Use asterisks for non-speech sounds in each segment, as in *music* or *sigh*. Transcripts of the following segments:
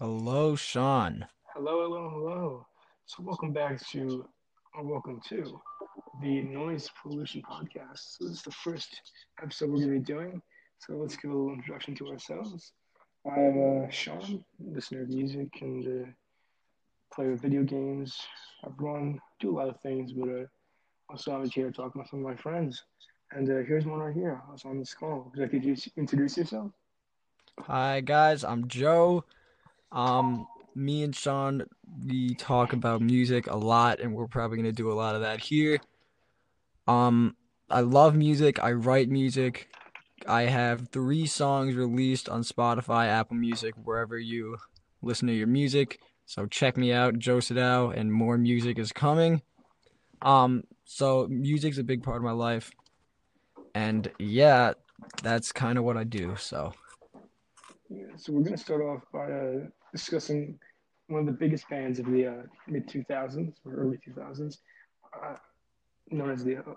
Hello, Sean. Hello, hello, hello. So, welcome back to, or welcome to, the Noise Pollution Podcast. So, this is the first episode we're going to be doing. So, let's give a little introduction to ourselves. I'm uh, Sean, listener of music and uh, play with video games. I run, do a lot of things, but uh, also I'm here talking with some of my friends. And uh, here's one right here. I was on this call. Would you like to introduce yourself? Hi, guys. I'm Joe. Um, me and Sean, we talk about music a lot, and we're probably gonna do a lot of that here. Um, I love music. I write music. I have three songs released on Spotify, Apple Music, wherever you listen to your music. So check me out, Joe Sadao, and more music is coming. Um, so music's a big part of my life, and yeah, that's kind of what I do. So. Yeah, so we're gonna start off by uh, discussing one of the biggest bands of the uh, mid 2000s or early 2000s, uh, known as the uh,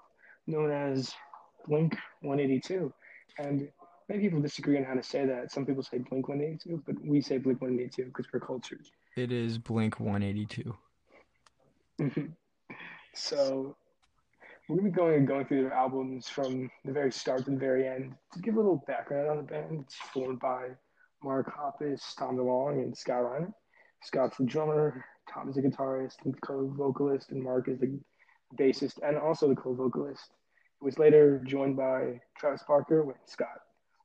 known as Blink 182. And many people disagree on how to say that. Some people say Blink 182, but we say Blink 182 because we're cultured. It is Blink 182. so we're gonna be going going through their albums from the very start to the very end. To give a little background on the band, it's formed by Mark Hoppus, Tom DeLonge, and Scott Raynor. Scott's the drummer, Tom is the guitarist and co-vocalist, and Mark is the bassist and also the co-vocalist. He was later joined by Travis Barker when Scott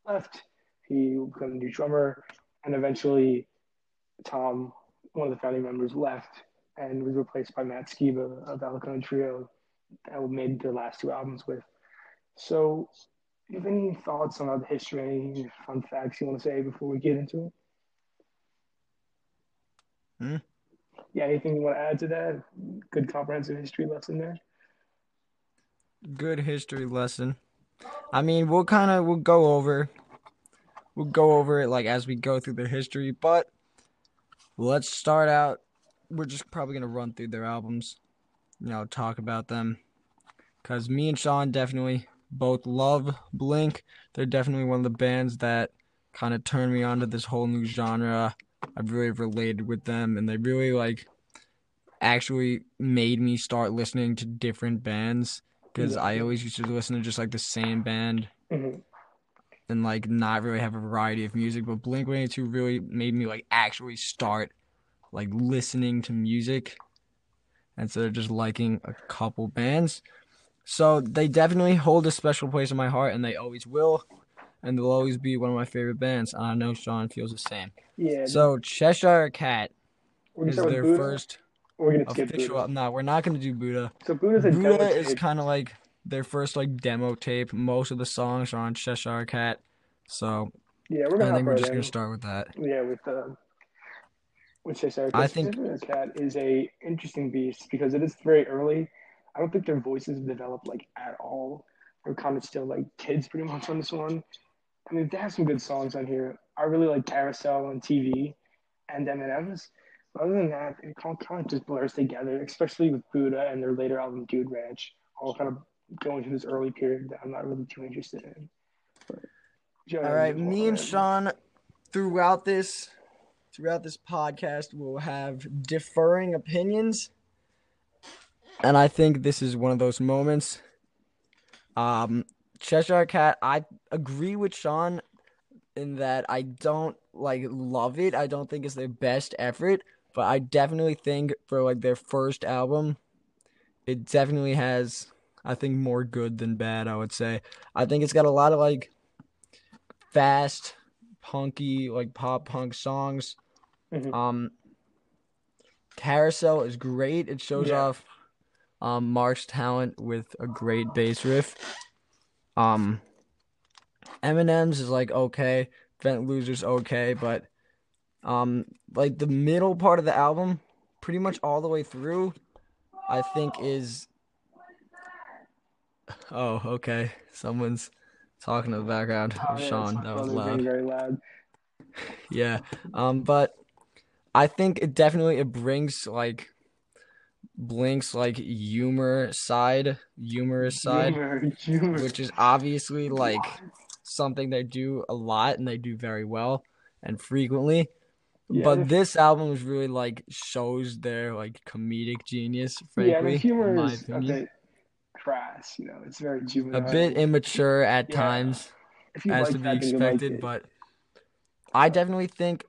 left. He became a new drummer, and eventually Tom, one of the founding members, left and was replaced by Matt Skiba of Alkaline Trio that we made their last two albums with. So you have any thoughts on the history, any fun facts you want to say before we get into it? Hmm? Yeah, anything you want to add to that? Good comprehensive history lesson there. Good history lesson. I mean, we'll kind of we'll go over we'll go over it like as we go through the history, but let's start out. We're just probably gonna run through their albums, you know, talk about them, cause me and Sean definitely both love Blink. They're definitely one of the bands that kind of turned me on to this whole new genre. I've really related with them, and they really like actually made me start listening to different bands because yeah. I always used to listen to just like the same band mm-hmm. and like not really have a variety of music. But Blink 182 really made me like actually start like listening to music instead of just liking a couple bands. So they definitely hold a special place in my heart, and they always will, and they'll always be one of my favorite bands. And I know Sean feels the same. Yeah. So Cheshire Cat is their Buddha? first we're gonna official. Buddha. No, we're not gonna do Buddha. So Buddha's a Buddha is kind of like their first like demo tape. Most of the songs are on Cheshire Cat. So yeah, we're gonna. I think we're right just in. gonna start with that. Yeah, with uh, with Cheshire Cat. I think Cheshire Cat is a interesting beast because it is very early I don't think their voices have developed like at all. They're kind of still like kids pretty much on this one. I mean, they have some good songs on here. I really like Carousel and TV and M&M's. But other than that, it kind of just blurs together, especially with Buddha and their later album Dude Ranch, all kind of going through this early period that I'm not really too interested in. But, all right, me and Sean, throughout this, throughout this podcast, will have differing opinions and I think this is one of those moments. Um, Cheshire Cat, I agree with Sean in that I don't like love it. I don't think it's their best effort, but I definitely think for like their first album, it definitely has I think more good than bad, I would say. I think it's got a lot of like fast, punky, like pop punk songs. Mm-hmm. Um Carousel is great. It shows yeah. off um, Mark's talent with a great bass riff. Um, M&M's is like okay, Fentoozler okay, but um, like the middle part of the album, pretty much all the way through, I think is. Oh, okay. Someone's talking in the background. Oh, yeah, Sean, that was loud. Very loud. *laughs* yeah. Um, but I think it definitely it brings like Blink's like humor side, humorous side, humor, humor. which is obviously like something they do a lot and they do very well and frequently. Yeah, but this album is really like shows their like comedic genius, Frankly, yeah, the humor is a bit crass. You know, it's very juvenile, A bit immature at Yeah, times, as like to be you like expected, but I definitely think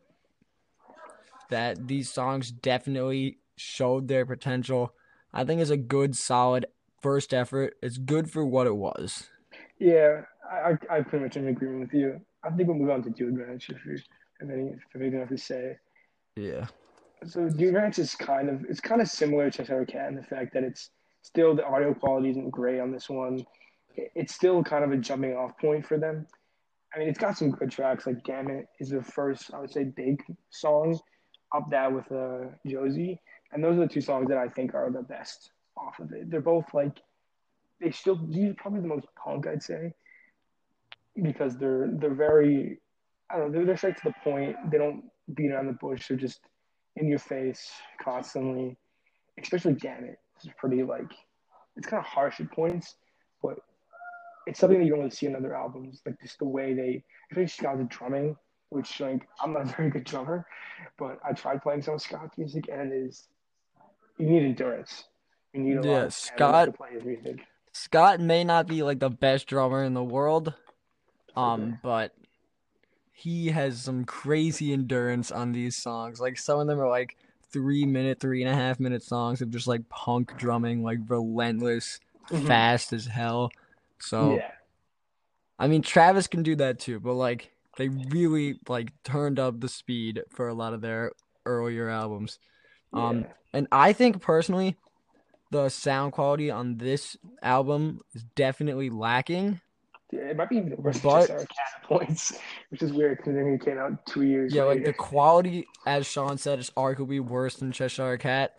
that these songs definitely showed their potential. I think it's a good, solid first effort. It's good for what it was. Yeah, I, I, I pretty much in agreement with you. I think we'll move on to Dude Ranch if you have any, if have anything else to say. Yeah. So Dude Ranch is kind of it's kind of similar to Cheshire Cat in the fact that it's still the audio quality isn't great on this one. It's still kind of a jumping off point for them. I mean, it's got some good tracks. Like Damn is the first I would say big song. Up that with uh, Josie, and those are the two songs that I think are the best off of it. They're both like they still these are probably the most punk I'd say because they're they're very I don't know they're, they're straight to the point. They don't beat around the bush. They're just in your face constantly. Especially Damn. This is pretty like it's kind of harsh at points, but it's something that you don't really see in other albums. Like just the way they, especially Scott's drumming, which like I'm not a very good drummer, but I tried playing some of Scott's music and it is you need endurance. You need a Yeah, lot of Scott- to play his music. Scott may not be like the best drummer in the world, um, but he has some crazy endurance on these songs. Like some of them are like three minute, three and a half minute songs of just like punk drumming, like relentless, Mhm. fast as hell. So Yeah, I mean, Travis can do that too, but like they really like turned up the speed for a lot of their earlier albums. Um, yeah. and I think personally, the sound quality on this album is definitely lacking. Yeah, it might be even worse But- than Cheshire Cat points, which is weird considering it came out two years ago. Yeah, like the quality, as Sean said, is arguably worse than Cheshire Cat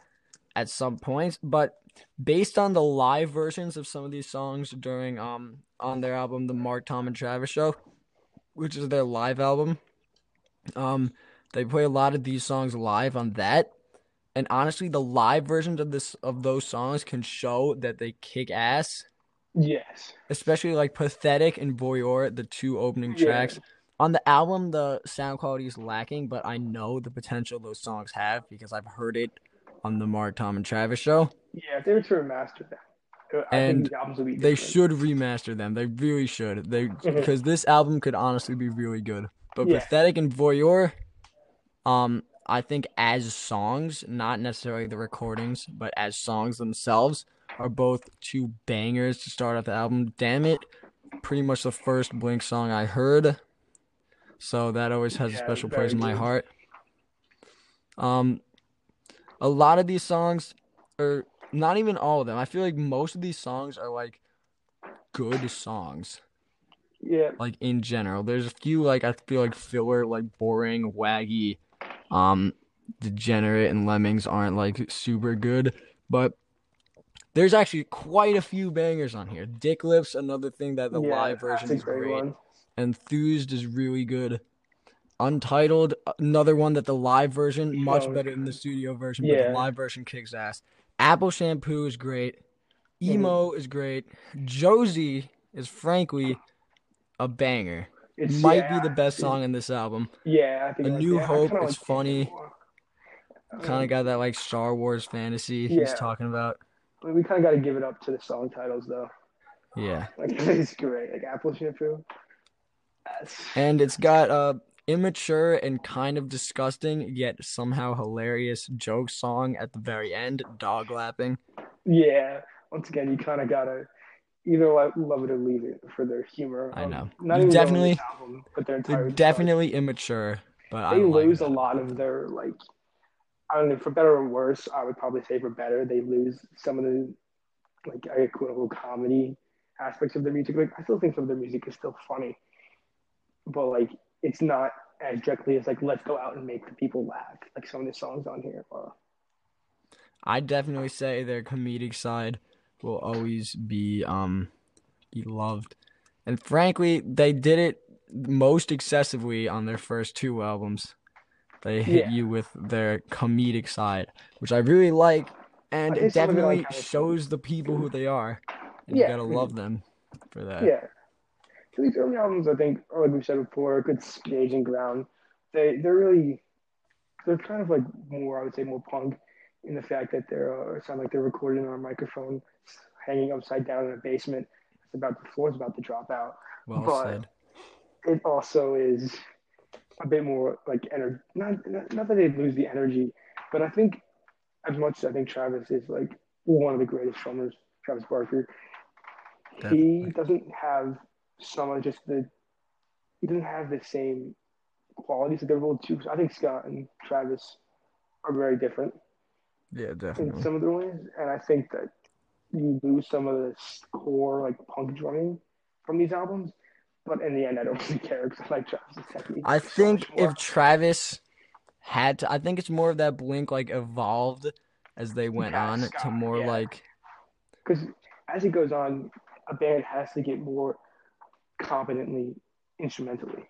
at some points. But based on the live versions of some of these songs during um on their album, the Mark Tom and Travis Show, which is their live album, um, they play a lot of these songs live on that. And honestly, the live versions of this of those songs can show that they kick ass. Yes. especially like pathetic and voyeur the two opening Yeah. tracks on the album the sound quality is lacking but i know the potential those songs have because i've heard it on the mark tom and travis show Yeah, if they were to remaster them, I And think these albums would be they should remaster them they really should they because this album could honestly be really good but Yeah. pathetic and voyeur um i think as songs not necessarily the recordings but as songs themselves are both two bangers to start off the album. Dammit pretty much the first blink song i heard. So that always has a special place in my good. heart. Um a lot of these songs are not even all of them i feel like most of these songs are like good songs. Yeah, like in general. There's a few like I feel like filler, like boring, waggy, um, degenerate and lemmings aren't like super good, but there's actually quite a few bangers on here. Dick Lips, another thing that the yeah, live version is great great. Enthused is really good. Untitled, another one that the live version much better than the studio version, but Yeah. the live version kicks ass. Apple Shampoo is great. Emo is great. Josie is frankly a banger. It's Might yeah, be the best song in this album. Yeah, I think A like New. I Hope is like funny. It. Kind of got that like Star Wars fantasy he's talking about. but we kind of got to give it up to the song titles though. Yeah. *laughs* Like it's great. Like Apple Shampoo. And it's got a immature and kind of disgusting yet somehow hilarious joke song at the very end, dog lapping. yeah. Once again, you kind of gotta either like, love it or leave it for their humor. I Um, know. Not even definitely- this album, but their entire. They're definitely immature, but I they like lose that. a lot of their like I don't know for better or worse. I would probably say for better, they lose some of the like I quote unquote comedy aspects of their music. Like I still think some of their music is still funny, but like it's not as directly as like let's go out and make the people laugh. Like some of the songs on here are. I definitely say their comedic side will always be um be loved. And frankly, they did it most excessively on their first two albums. They hit Yeah. you with their comedic side, which I really like, and it think some of it, definitely like, shows the people who they are. And Yeah, you gotta love them for that. Yeah. So these early albums, I think, like we said before, a good staging ground. They they're really they're kind of like more, I would say, more punk in the fact that they're uh, sound like they're recording on a microphone, hanging upside down in a basement. It's about the floor's about to drop out. Well But- said. It also is a bit more like energy. Not, not not that they lose the energy, but I think as much as I think Travis is like one of the greatest drummers, Travis Barker, he doesn't have some of just the he doesn't have the same qualities that they're both two. I think Scott and Travis are very different Yeah, in definitely. some of their ways, and I think that you lose some of the core like punk drumming from these albums. But in the end, I don't *laughs* really care because I like Travis's technique. I think more. if Travis had to, I think it's more of that Blink like evolved as they went Yeah, on to more yeah. like because as it goes on, a band has to get more competently instrumentally.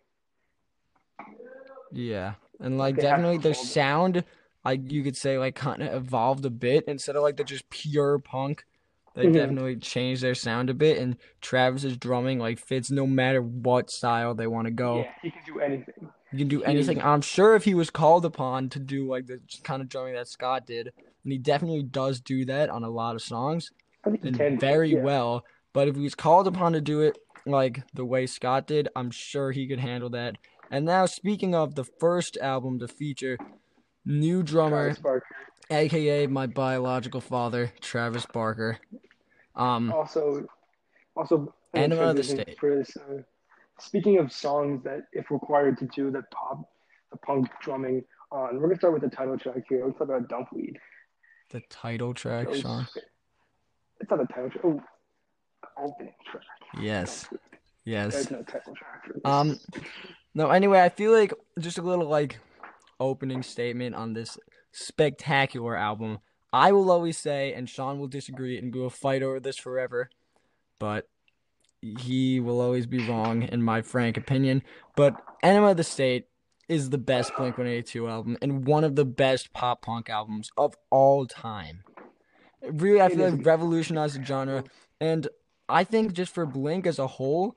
yeah, and like They definitely their sound, like you could say, like kind of evolved a bit instead of like the just pure punk. They Mhm. definitely changed their sound a bit, and Travis's drumming like fits no matter what style they want to go. Yeah, he can do anything. You can do anything. I'm sure if he was called upon to do like the kind of drumming that Scott did, and he definitely does do that on a lot of songs, I think he and can very yeah. well. But if he was called upon to do it like the way Scott did, I'm sure he could handle that. And now, speaking of the first album to feature new drummer, aka my biological father, Travis Barker. Um, Also, also Enema of the State. For this, uh, speaking of songs that, if required to do the pop, the punk drumming on, we're gonna start with the title track here. Let's talk about Dumpweed. the title track Those- song. It's not the title track. Oh, the opening track. Yes, yes. There's no title track for this. Um, no, anyway, I feel like just a little like opening statement on this spectacular album. I will always say, and Sean will disagree, and we will fight over this forever, but he will always be wrong in my frank opinion. But Enema of the State is the best Blink 182 album and one of the best pop punk albums of all time. It really, I feel like revolutionized the genre, and I think just for Blink as a whole,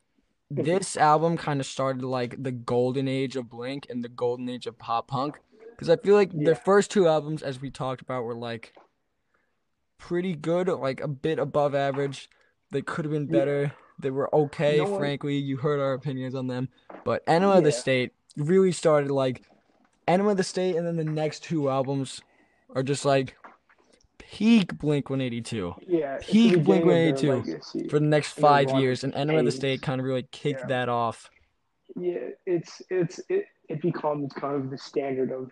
*laughs* this album kind of started like the golden age of Blink and the golden age of pop punk. Because I feel like Yeah. their first two albums, as we talked about, were like pretty good, like a bit above average. They could have been Yeah. better. They were okay, No one- frankly. You heard our opinions on them. But Enema of the State really started like Enema of the State, and then the next two albums are just like peak Blink 182 yeah, peak their Blink-182 for the next five years, and Enema of the. State kind of really kicked Yeah. that off. Yeah, it's it's it, it becomes kind of the standard of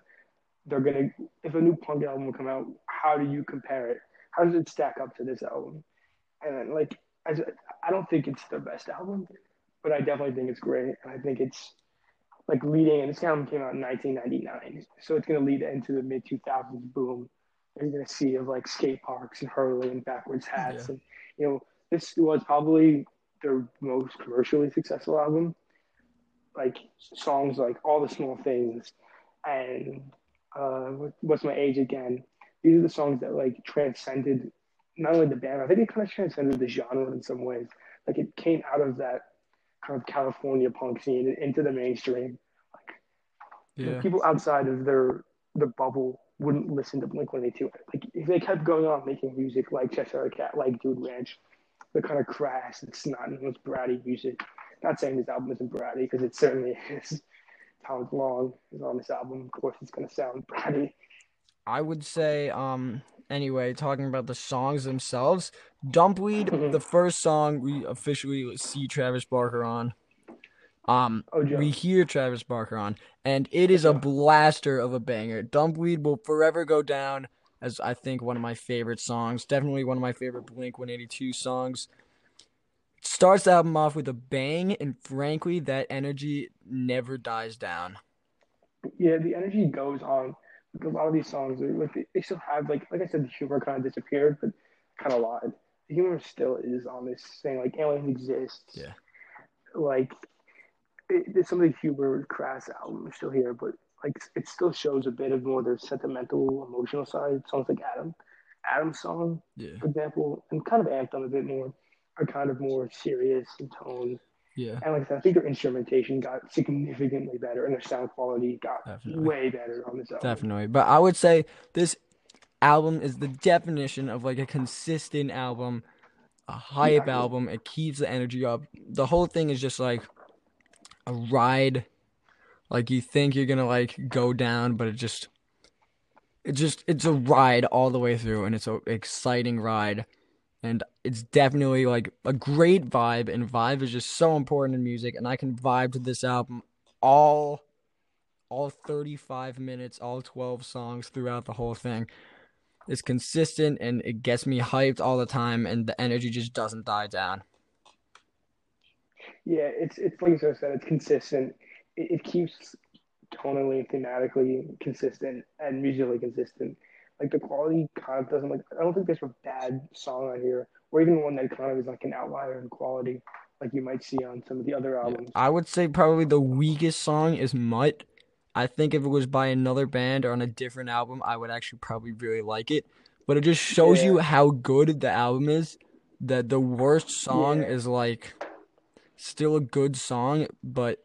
they're gonna if a new punk album will come out, how do you compare it? How does it stack up to this album? And like, as I don't think it's their best album, but I definitely think it's great, and I think it's like leading. And this album came out in 1999, so it's gonna lead into the mid 2000s boom. that You're gonna see of like skate parks and hurling and backwards hats, Yeah. and you know this was probably their most commercially successful album like songs like all the small things and uh what's my age again. These are the songs that like transcended not only the band i think it kind of transcended the genre in some ways. Like it came out of that kind of california punk scene into the mainstream. Like Yeah, people outside of their the bubble wouldn't listen to blink 182 like if they kept going on making music like cheshire cat like dude ranch the kind of crass it's and snot nosed bratty music not saying this album isn't bratty because it certainly is. Tom Long is on this album. Of course, it's going to sound bratty. I would say. Um. Anyway, talking about the songs themselves, Dumpweed, Mhm. the first song we officially see Travis Barker on. Um, Oh, we hear Travis Barker on, and it is a blaster of a banger. Dumpweed will forever go down as I think one of my favorite songs. Definitely one of my favorite Blink 182 songs. Starts the album off with a bang, and frankly, that energy never dies down. yeah, the energy goes on. Like a lot of these songs, are, like they, still have like like I said, the humor kind of disappeared, but kind of lied. The humor still is on this thing. like aliens exists. Yeah. Like it, it- some of the humor crass album is still here, but like it still shows a bit of more the sentimental, emotional side. Songs like Adam, Adam's song, Yeah. for example, and kind of Anthem a bit more, are kind of more serious in tone. Yeah, And like I said, I think their instrumentation got significantly better, and their sound quality got Definitely. way better on this album. definitely. But I would say this album is the definition of like a consistent album, a hype album. It keeps the energy up. The whole thing is just like a ride. Like you think you're gonna like go down, but it just it just it's a ride all the way through and it's an exciting ride. And it's definitely like a great vibe and vibe is just so important in music and I can vibe to this album all all 35 minutes, all 12 songs throughout the whole thing. It's consistent and it gets me hyped all the time and the energy just doesn't die down. Yeah, it's it's like I said, it's consistent. It, it keeps tonally, thematically consistent, and musically consistent. Like the quality kind of doesn't like. I don't think there's a bad song on here, or even one that kind of is like an outlier in quality, like you might see on some of the other albums. I would say probably the weakest song is Mutt. I think if it was by another band or on a different album, I would actually probably really like it. But it just shows you how good the album is. That the worst song Yeah. is like still a good song, but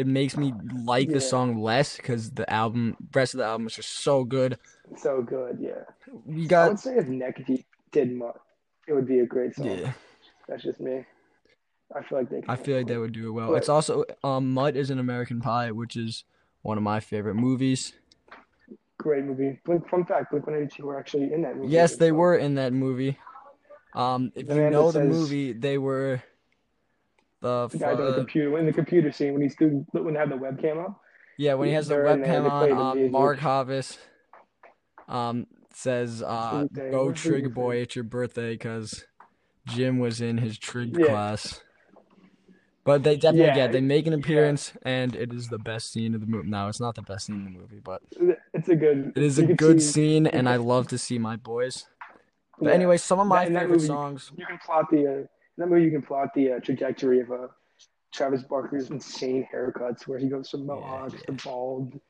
it makes me like Yeah. the song less because the album, rest of the album is just so good. So good, yeah. We I would say if Neck Deep did Mutt, it would be a great song. yeah. That's just me. I feel like they. I feel like they would do it well. But- It's also um Mutt is an American Pie, which is one of my favorite movies. Great movie. Blink, fun fact: Blink One Eighty Two were actually in that movie. Yes, they So- were in that movie. Um, if The you know the says- movie, they were the, The guy in the computer, in the computer scene when he's doing, when they have the webcam up. yeah when he has the they're in there, webcam on. Um. Mark Hoppus um says, uh, "Go trig boy, it's your birthday," because Jim was in his trig Yeah. class. But they definitely Yeah, yeah, they make an yeah. appearance, and it is the best scene of the movie. Now it's not the best scene in the movie, but It's a good. it is a good see- scene, and I love to see my boys. But yeah. anyway, some of my That- favorite movie- songs. you can plot the. Uh, that movie, you can plot the uh, trajectory of uh, Travis Barker's insane haircuts, where he goes from mohawks yeah. to bald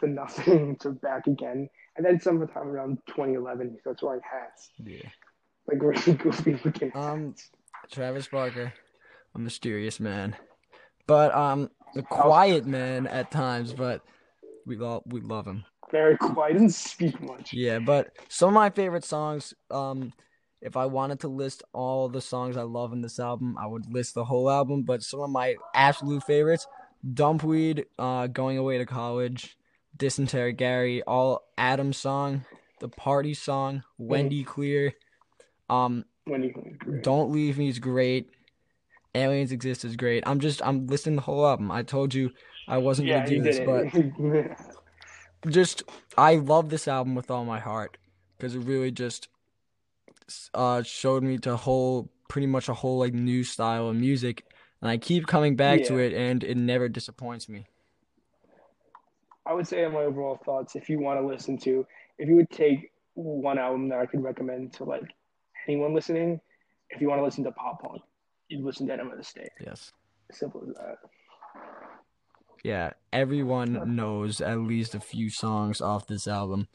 to nothing *laughs* to back again, and then sometime around 2011, he starts wearing hats, Yeah. like *laughs* really goofy looking. Um, Travis Barker, a mysterious man, but um, a quiet man at times. But we love we love him. Very quiet, doesn't speak much. Yeah, but some of my favorite songs. Um, if I wanted to list all the songs I love in this album, I would list the whole album. But some of my absolute favorites: Dumpweed, uh, Going Away to College, Dysentery Gary, all Adam song, the Party song, Wendy Clear. Um, you. Don't Leave Me is great. Aliens Exist is great. I'm just I'm listing the whole album. I told you I wasn't yeah, gonna do this, but *laughs* just I love this album with all my heart because it really just uh showed me to whole pretty much a whole like new style of music, and I keep coming back to it, and it never disappoints me. I would say my overall thoughts, if you want to listen to, if you would take one album that I could recommend to like anyone listening, if you want to listen to pop punk, you'd listen to Enema of the State. Yes. Simple as that. Yeah, everyone knows at least a few songs off this album.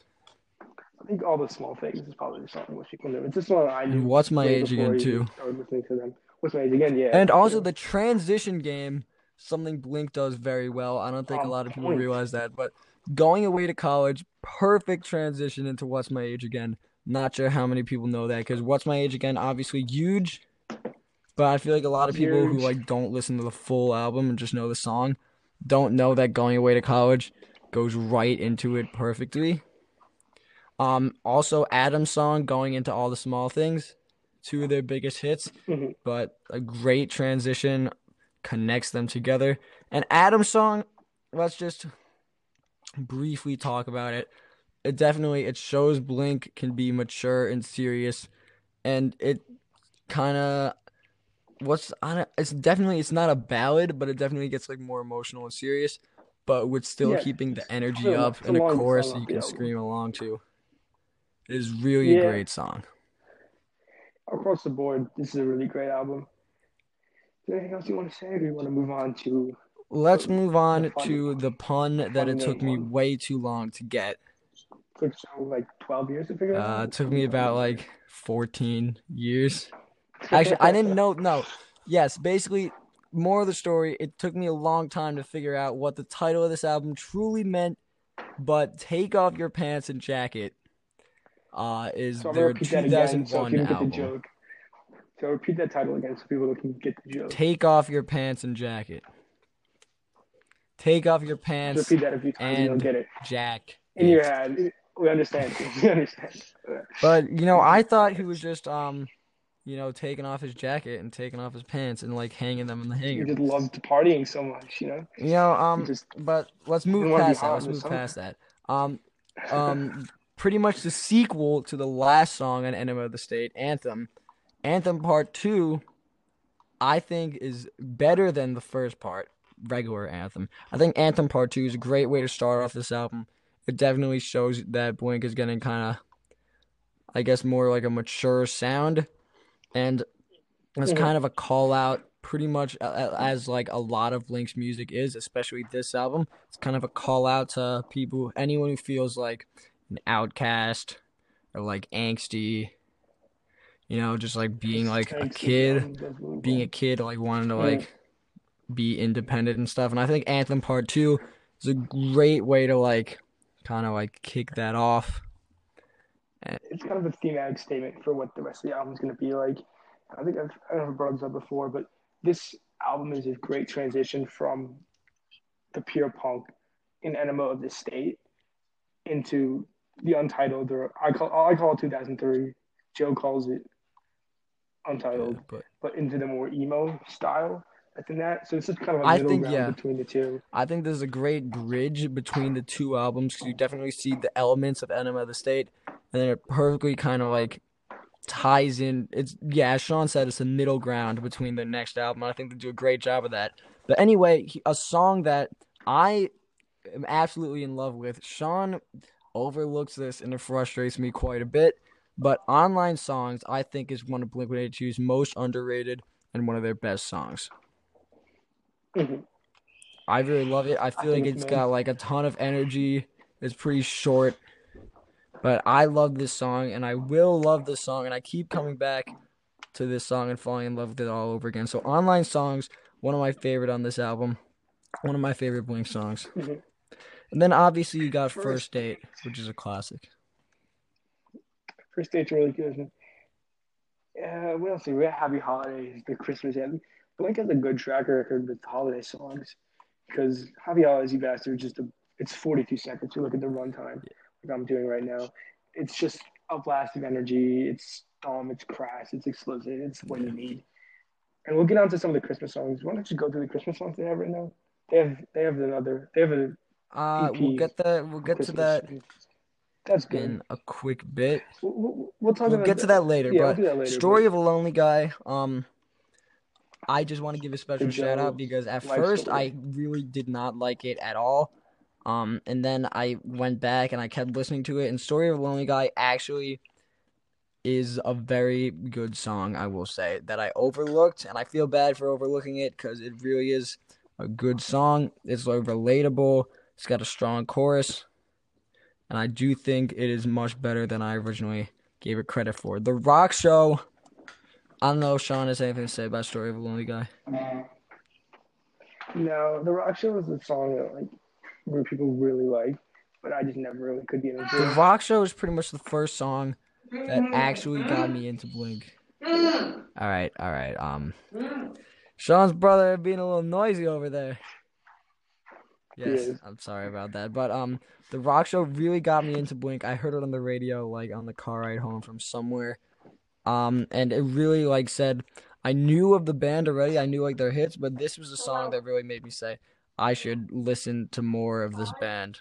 I think all the small things is probably the song most people know. It's just one I knew. What's My Age Again too. Started listening to them. What's my age again? Yeah. And also the transition game, something Blink does very well. I don't think a oh, lot of people point. realize that, but going away to college, perfect transition into What's My Age Again. Not sure how many people know that because What's My Age Again, obviously huge, but I feel like a lot of people who like don't listen to the full album and just know the song don't know that going away to college goes right into it perfectly. Um, also Adam's song going into all the small things, two of their biggest hits Mhm. but a great transition connects them together. And Adam's song, let's just briefly talk about it. It definitely it shows Blink can be mature and serious, and it kind of what's I don't, it's definitely it's not a ballad, but it definitely gets like more emotional and serious, but with still Yeah. keeping the energy It's up a and a chorus you can scream along to. It is really a great song. across the board, this is a really great album. Is there anything else you want to say, or do you want to move on to? Let's move on the to the pun that fun it took me one. way too long to get. Took so like twelve years to figure it Uh, out. it took me about like 14 years. *laughs* Actually, I didn't know. No, yes, basically, more of the story, it took me a long time to figure out what the title of this album truly meant. But "Take Off Your Pants and Jacket" uh, is So their repeat that again, so 2001 if you don't get album. the joke. So repeat that title again, so people can get the joke. Take off your pants and jacket. Take off your Just pants, repeat that a few times, and you'll get it Jack. in your it. head. We understand. *laughs* We understand. But you know, I thought he was just um, you know, taking off his jacket and taking off his pants and like hanging them in the You hanger. just loved partying so much, you know. You know, um, just but let's move didn't wanna be past that. Let's move past that. Um, um, *laughs* pretty much the sequel to the last song on Enema of the State, Anthem. Anthem Part Two, I think, is better than the first part, regular Anthem. I think Anthem Part Two is a great way to start off this album. It definitely shows that Blink is getting kind of, I guess, more like a mature sound, and it's Mhm. kind of a call out, pretty much as like a lot of Blink's music is, especially this album. It's kind of a call out to people, anyone who feels like an outcast or like angsty, you know, just like being like a kid being a kid, like wanting to like be independent and stuff. And I think Anthem Part Two is a great way to like kind of like kick that off. it's kind of a thematic statement for what the rest of the album's going to be like. I think I've I brought this up before, but this album is a great transition from the pure punk in Enema of the State into the Untitled, or I call I call it 2003. Joe calls it Untitled, but but into the more emo style. I think that so it's just kind of a I middle think, ground yeah. between the two. I think there's a great bridge between the two albums because you definitely see the elements of Enema of the State, and then it perfectly kind of like ties in. It's yeah, as Sean said, it's a middle ground between the next album. I think they do a great job of that. But anyway, he- a song that I am absolutely in love with. Sean overlooks this and it frustrates me quite a bit. But online songs, I think, is one of Blink 182's most underrated and one of their best songs. Mhm. I really love it. I feel like it's it's got like a ton of energy. It's pretty short, but I love this song and I will love this song and I keep coming back to this song and falling in love with it all over again. So online songs, one of my favorite on this album, one of my favorite Blink songs. Mhm. And then obviously you got First- First Date, which is a classic. First date's really good. Yeah, what else? We have Happy Holidays, the Christmas anthem. Blink has a good track record with holiday songs because Happy Holidays, you bastard, just a, it's 42 seconds. You look at the runtime, like I'm doing right now. It's just a blast of energy. It's dumb, it's crass, it's explosive. It's what you need. And we'll get on to some of the Christmas songs. Why don't you go through the Christmas songs they have right now? They have they have another. They have a Uh, we'll get that. We'll get to Christmas. that That's good. in a quick bit. We'll, we'll, we'll talk We'll about get to that later. Yeah, we'll but do that later. Story of a Lonely Guy. Um, I just want to give a special shout out because at first story. I really did not like it at all. Um, and then I went back and I kept listening to it. And Story of a Lonely Guy actually is a very good song. I will say that I overlooked, and I feel bad for overlooking it because it really is a good song. It's like relatable. It's got a strong chorus, and I do think it is much better than I originally gave it credit for. The Rock Show. I don't know if Sean has anything to say about Story of a Lonely Guy. No, the Rock Show is a song that like where people really like, but I just never really could get into it. The. Rock Show is pretty much the first song that actually got me into Blink. All right, all right. Um, Sean's brother being a little noisy over there. Yes. I'm sorry about that, but um, the Rock Show really got me into Blink. I heard it on the radio, like on the car ride home from somewhere. Um, and it really like said I knew of the band already. I knew like their hits, but this was a song that really made me say I should listen to more of this band.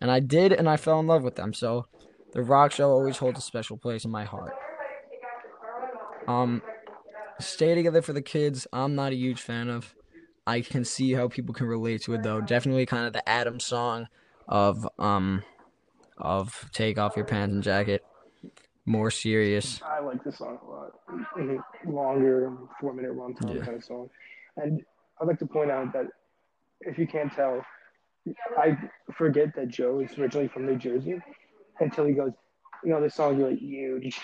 And I did, and I fell in love with them. So, the Rock Show always holds a special place in my heart. Um, Stay Together for the Kids. I'm not a huge fan of. I can see how people can relate to it though. Definitely kind of the Adam song of um of Take Off Your Pants and Jacket. More serious. I like this song a lot. Mhm. Longer, four minute runtime Yeah. kind of song. And I'd like to point out that if you can't tell, I forget that Joe is originally from New Jersey until he goes, you know, this song is like huge.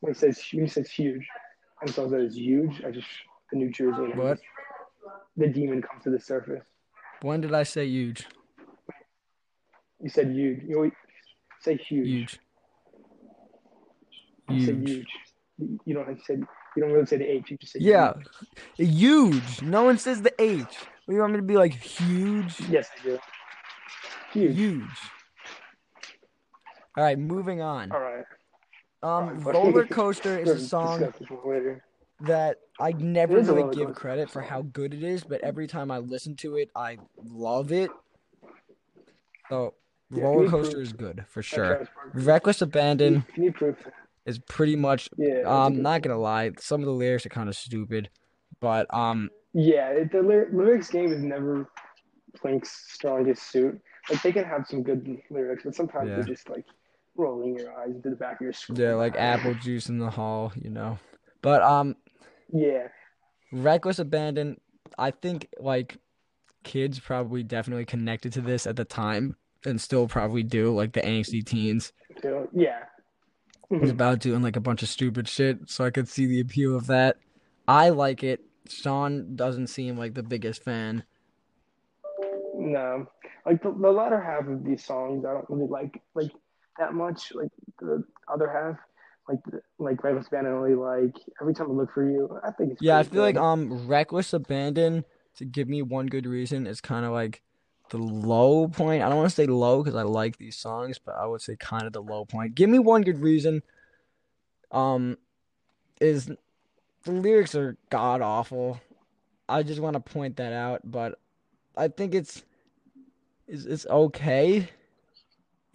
When he says when he says huge, and the song that is huge, I just the New Jersey. What? The demon comes to the surface. When did I say huge? You said huge. You always say huge. Huge. You said Huge. huge. You don't have to say. You don't really say the H. You just say Yeah, huge. huge. No one says the H. What do you want me to be like? Huge. Yes, I do. Huge. Huge. All right, moving on. All right. Um, Alright, roller coaster is a song discuss this one later. That I never It is a really give credit for how good it is, but every time I listen to it, I love it. So, Yeah, roller coaster is good for sure. Reckless abandon Can you is pretty much. Yeah. a Um, not gonna lie, some of the lyrics are kind of stupid, but um, Yeah, the lyrics game is never Blink's strongest suit. Like they can have some good lyrics, but sometimes Yeah. they're just like rolling your eyes into the back of your skull. yeah, like apple juice in the hall, you know. But um, Yeah, reckless abandon, I think like kids probably definitely connected to this at the time and still probably do, like the angsty teens. yeah. was Mhm. about doing like a bunch of stupid shit, so I could see the appeal of that. I like it. Sean doesn't seem like the biggest fan. No, like the, the latter half of these songs, I don't really like like that much. Like the other half, like like Reckless Band, I only like Every Time I Look for You. I think it's Yeah, I feel like um reckless abandon to give me one good reason is kind of like the low point. I don't want to say low because I like these songs, but I would say kind of the low point. Give me one good reason. Um, is the lyrics are god awful. I just want to point that out, but I think it's it's, it's okay.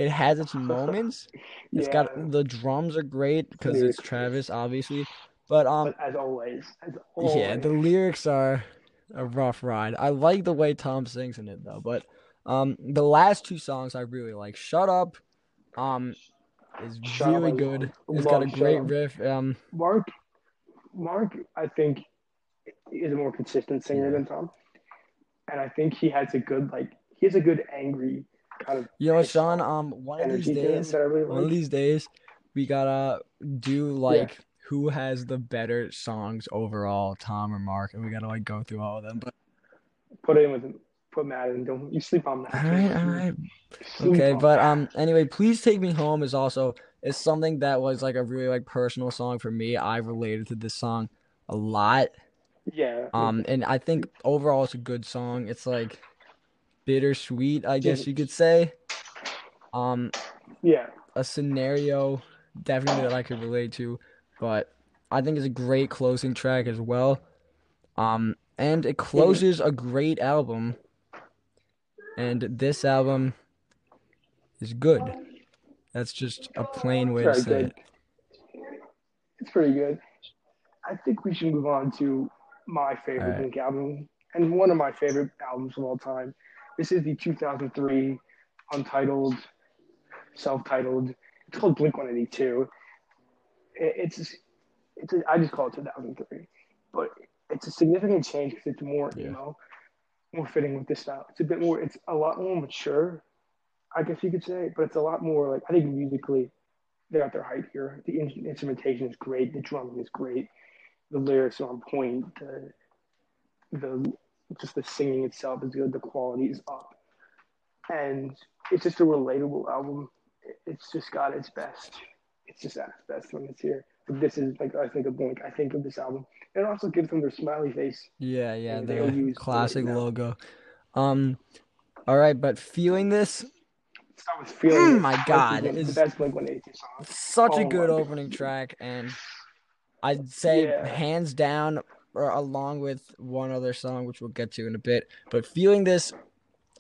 It has its *laughs* moments. It's got the drums are great because it's Travis, obviously, but um. but as always, as Yeah, the lyrics are a rough ride. I like the way Tom sings in it though, but um the last two songs I really like. Shut Up um is Shut really I good. love- It's got a great riff. Um Mark, Mark, I think is a more consistent singer Yeah. than Tom, and I think he has a good like he has a good angry kind of you know what, Sean, um one of these energy to him days that really one of these days we gotta do like who has the better songs overall, Tom or Mark, and we gotta like go through all of them. But Put it in with. Put Matt in. Don't you sleep on Matt? alright, alright. Okay, but um anyway, please take me home is also is something that was like a really like personal song for me. I related to this song a lot. yeah, Um and I think overall it's a good song. It's like bittersweet, I guess you could say. Um yeah, a scenario definitely that I could relate to, but I think it's a great closing track as well. Um and it closes a great album. And this album is good. That's just a plain way to say good. it. it's pretty good. I think we should move on to my favorite. Blink album and one of my favorite albums of all time. This is the 2003 untitled, self-titled. It's called Blink 182. It, it's it's a, I just call it 2003, but it's a significant change because it's more Yeah. know, more fitting with this style. It's a bit more. It's a lot more mature, I guess you could say, but it's a lot more like I think musically they're at their height here. The in- instrumentation is great. The drumming is great. The lyrics are on point. The the just the singing itself is good. The quality is up, and it's just a relatable album. It's just got its best. It's just at its best when it's here. But this is like I think of Blink. I think of this album. It also gives them their smiley face. Yeah, yeah, the classic logo. Um all right, but feeling this Start with feeling. Oh my God, it's the best Blink 182 song. such a Oh good my opening track and I'd say Yeah. hands down or along with one other song which we'll get to in a bit. But feeling this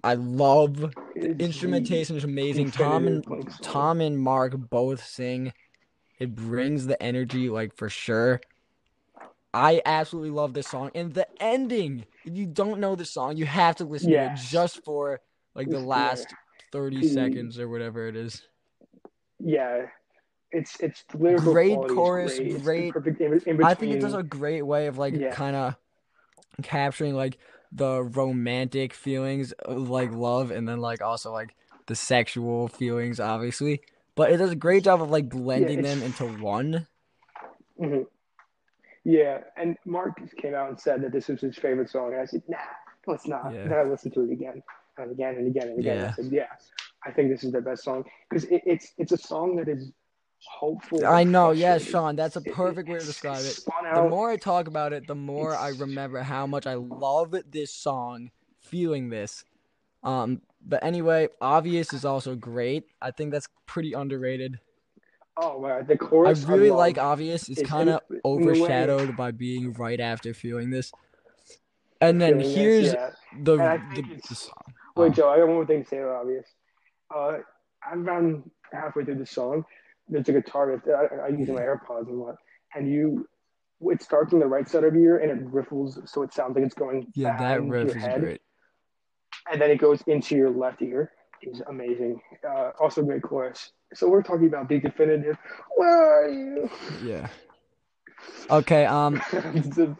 I love the instrumentation. Is amazing. Tom and. Tom and Mark both sing. It brings the energy like for sure. I absolutely love this song. And the ending if you don't know the song you have to listen to it just for like the last 30 seconds or whatever it is. Yeah, it's it's lyrical Great chorus, great. Great- perfect in, in. I think it does a great way of like Yeah. kind of capturing like the romantic feelings of like love and then like also like the sexual feelings obviously but it does a great job of like blending it's- them into one Mhm. Yeah, and Mark came out and said that this was his favorite song. And I said, nah, no, it's not. Yeah. Then I listened to it again and again and again and again. Yeah. I said, yeah, I think this is their best song because it, it's it's a song that is hopeful. I know, yes, frustrating. Sean. That's a perfect way to describe it. The more I talk about it, the more I remember how much I love this song, feeling this. Um, but anyway, obvious is also great. I think that's pretty underrated. oh the chorus. I really love. like obvious. It's kind of in- in a way- overshadowed by being right after feeling this. And then feeling this, here's yeah. the, the, the song. Wait, Oh, Joe, I got one more thing to say about obvious. Uh, I'm around halfway through the song. There's a guitar that I, I use in my AirPods a lot, and you, it starts on the right side of your ear and it riffles, so it sounds like it's going yeah, that riff is head, great. and then it goes into your left ear. Is amazing. Uh, also great chorus. So we're talking about the definitive. Where are you? Yeah. Okay. Um, *laughs* It's Come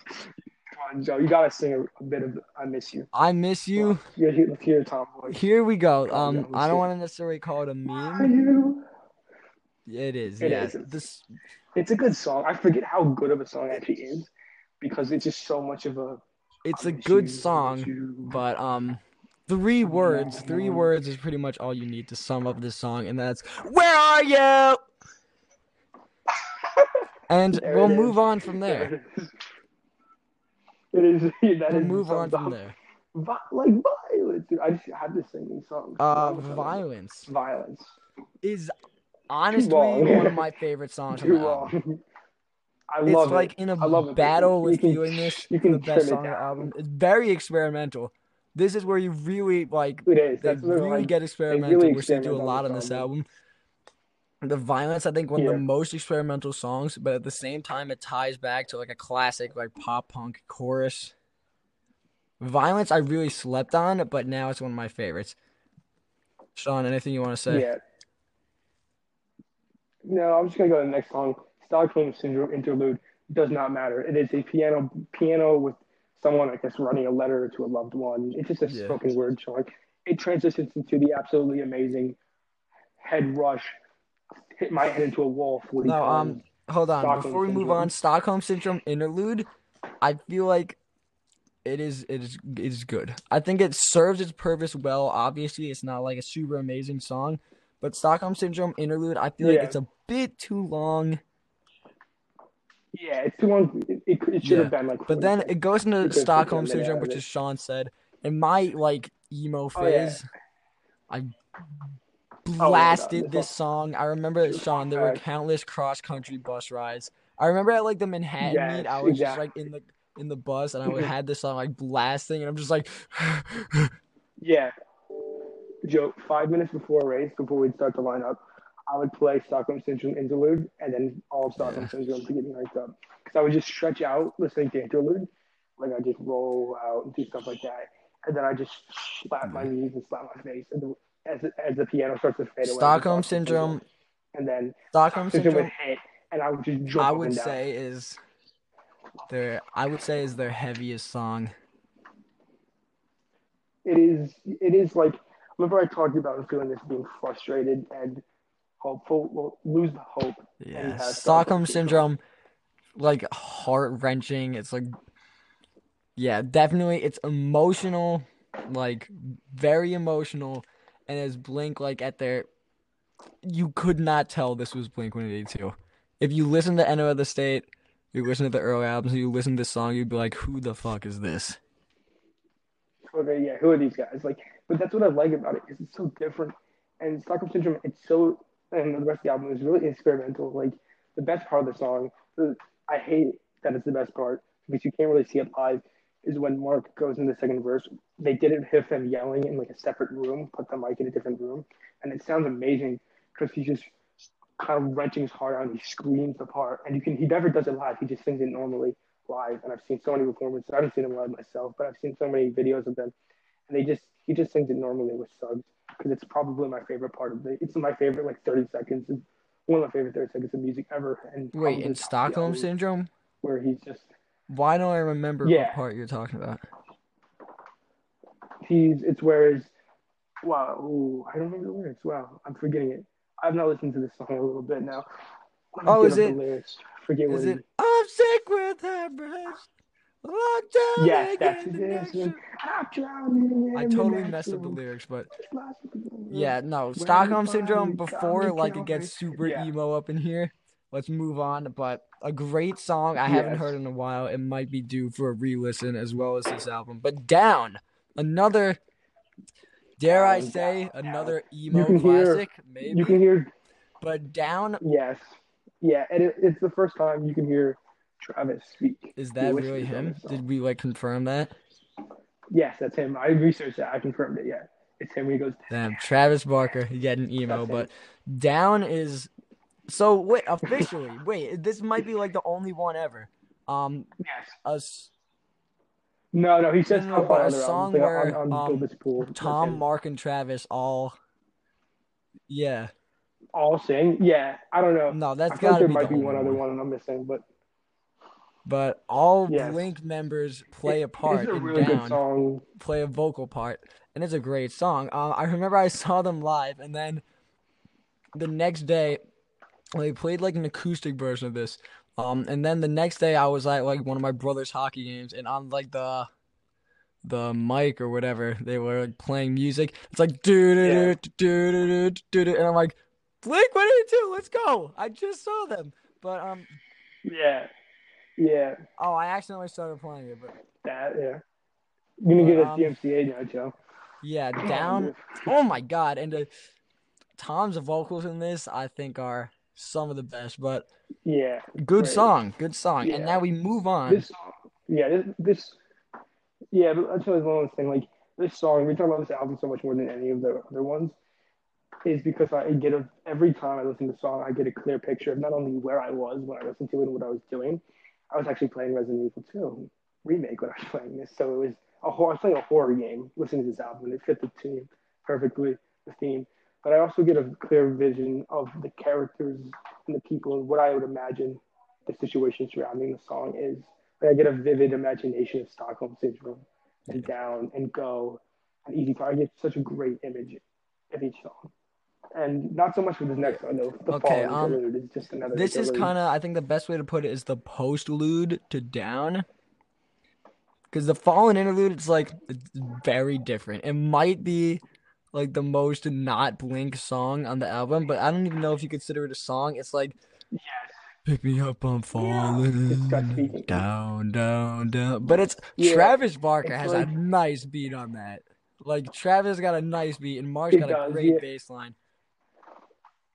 on, Joe, you gotta sing a, a bit of "I Miss You." I miss you. Hear, let's hear Tom. Here we go. Um, I don't want to necessarily call it a meme. It is. It Yes. is. This It's a good song. I forget how good of a song it actually is because it's just so much of a. it's a good you, song, you. but um, three words. Three words is pretty much all you need to sum up this song, and that's "Where are you?" *laughs* And There we'll move is. on from there. It is. *laughs* It is. That We'll is move on from up. there. Vi- like violence. Dude, I just have to sing these songs. Uh, violence Violence. is honestly one of my favorite songs *laughs* on Too the album. wrong. I It's love like it. in a I love it. battle You with can- this. you can the best it song on the album. It's very experimental. This is where you really like It they really like, get experimental, really which they do a lot on this album. album. The violence, I think, one of the most experimental songs, but at the same time, it ties back to like a classic, like pop punk chorus. Violence, I really slept on, but now it's one of my favorites. Sean, anything you want to say? Yeah. No, I'm just gonna go to the next song. Stockholm Syndrome interlude does not matter. It is a piano piano with someone, I guess, writing a letter to a loved one. It's just a Yeah. spoken word song. It transitions into the absolutely amazing head rush, hit my head into a wall forty No, um, hold on. Stockholm Before we move on, Stockholm Syndrome interlude, I feel like it is it is it is good. I think it serves its purpose well. Obviously, it's not like a super amazing song, but Stockholm Syndrome interlude, I feel like it's a bit too long. Yeah, it's too long. It, it, it should Yeah, have been like. But then it goes into Stockholm Syndrome, which it. as Sean said, in my like emo Oh, yeah. phase, I oh, blasted this this song. I remember Sean, there were countless cross country bus rides. I remember at like the Manhattan meet, I was just like in the in the bus and I would had this song like blasting and I'm just like *sighs* Yeah. Joe, five minutes before a race, before we'd start to line up, I would play Stockholm Syndrome interlude and then all of Stockholm Syndrome to get me hyped up. Because I would just stretch out listening to interlude. Like I just roll out and do stuff like that. And then I just slap my mm-hmm. knees and slap my face as the, as, as the piano starts to fade away. Stockholm Syndrome And then Stockholm Syndrome would hit, and I would just jump I up would say is their I would say is their heaviest song. it is it is like remember I talked about feeling this being frustrated and hopeful well lose the hope Yeah. Stockholm Syndrome like heart wrenching. It's like yeah, definitely it's emotional, like very emotional and as Blink like at their you could not tell this was Blink 182. If you listen to Enema of the State, you listen to the early albums, you listen to this song, you'd be like, who the fuck is this? okay yeah who are these guys like but that's what I like about it because it's so different. And Stockholm Syndrome it's so and the rest of the album is really experimental. Like the best part of the song I hate that it's the best part because you can't really see it live is when Mark goes in the second verse they didn't have him yelling in like a separate room put the mic in a different room and it sounds amazing because he's just kind of wrenching his heart out and he screams the part and you can he never does it live he just sings it normally live and I've seen so many performances. I haven't seen him live myself but I've seen so many videos of them and they just he just sings it normally with subs because it's probably my favorite part of it it's my favorite like 30 seconds it's one of my favorite 30 seconds of music ever and Wait, in Stockholm Syndrome? where he's just Why don't I remember Yeah. what part you're talking about? he's it's where his wow ooh, I don't remember the lyrics wow I'm forgetting it I've not listened to this song in a little bit now Oh, is the it- lyrics. forget what Is he- it? I'm sick with. I'm down Yes, that's the Yes, next and year. I'm drowning in I the totally messed up the lyrics, but Yeah, yeah, no. When Stockholm syndrome before like it gets super Yeah. emo up in here. Let's move on. But a great song I haven't heard in a while. It might be due for a re-listen as well as this album. But down another. Dare I oh, say down, another emo can hear- classic? Maybe. You can hear but down yes, yeah, and it, it's the first time you can hear Travis speak. is that really him? Did we like confirm that? Yes, that's him. I researched that. I confirmed it. Yeah, it's him. He goes, Damn, Travis Barker getting emo, That's but down is so wait officially. wait, this might be like the only one ever. Um, yes. us No, no, he says No, no, stuff but on a albums, song where, on, on um. Tom. Mark, and Travis all. Yeah, all sing. Yeah, I don't know. no, I that's feel like gotta there be might be one only other one. one I'm missing, but But all Yes. Blink members play a part a in really good Down, song. play a vocal part, and it's a great song. Uh, I remember I saw them live, and then the next day they played like an acoustic version of this. Um, and then the next day I was at like one of my brother's hockey games, and on like the the mic or whatever they were like, playing music. It's like do do do do do do, do, and I'm like, Blink, what are you do? Let's go! I just saw them, but um, Yeah, yeah, oh, I accidentally started playing it, but that yeah. You're gonna get a Um, DMCA now, Joe. yeah, down. Oh my god! And uh, Tom's vocals in this, I think, are some of the best. But Yeah, good Great. song, good song. And now we move on. this. Yeah, this, this yeah, but that's always one of those things. Like this song, we talk about this album so much more than any of the other ones, is because I get a every time I listen to the song, I get a clear picture of not only where I was when I listened to it and what I was doing. I was actually playing Resident Evil 2 remake when I was playing this, so it was a horror. I was playing a horror game listening to this album, and it fit the theme perfectly. The theme, but I also get a clear vision of the characters and the people and what I would imagine the situation surrounding the song is. Like I get a vivid imagination of Stockholm Syndrome and Down and Go and Easy Car. I get such a great image of each song. And not so much with this next one. The Okay, Fallen um, Interlude is just another. This is kind of, I think the best way to put it is the postlude to down. Because the fallen interlude, it's like it's very different. It might be like the most not Blink song on the album, but I don't even know if you consider it a song. It's like Yes. pick me up, I'm falling speaking. down, down, down. But it's Yeah, Travis Barker it's has like- a nice beat on that. Like Travis got a nice beat, and Mark's He got a great yeah. bass line.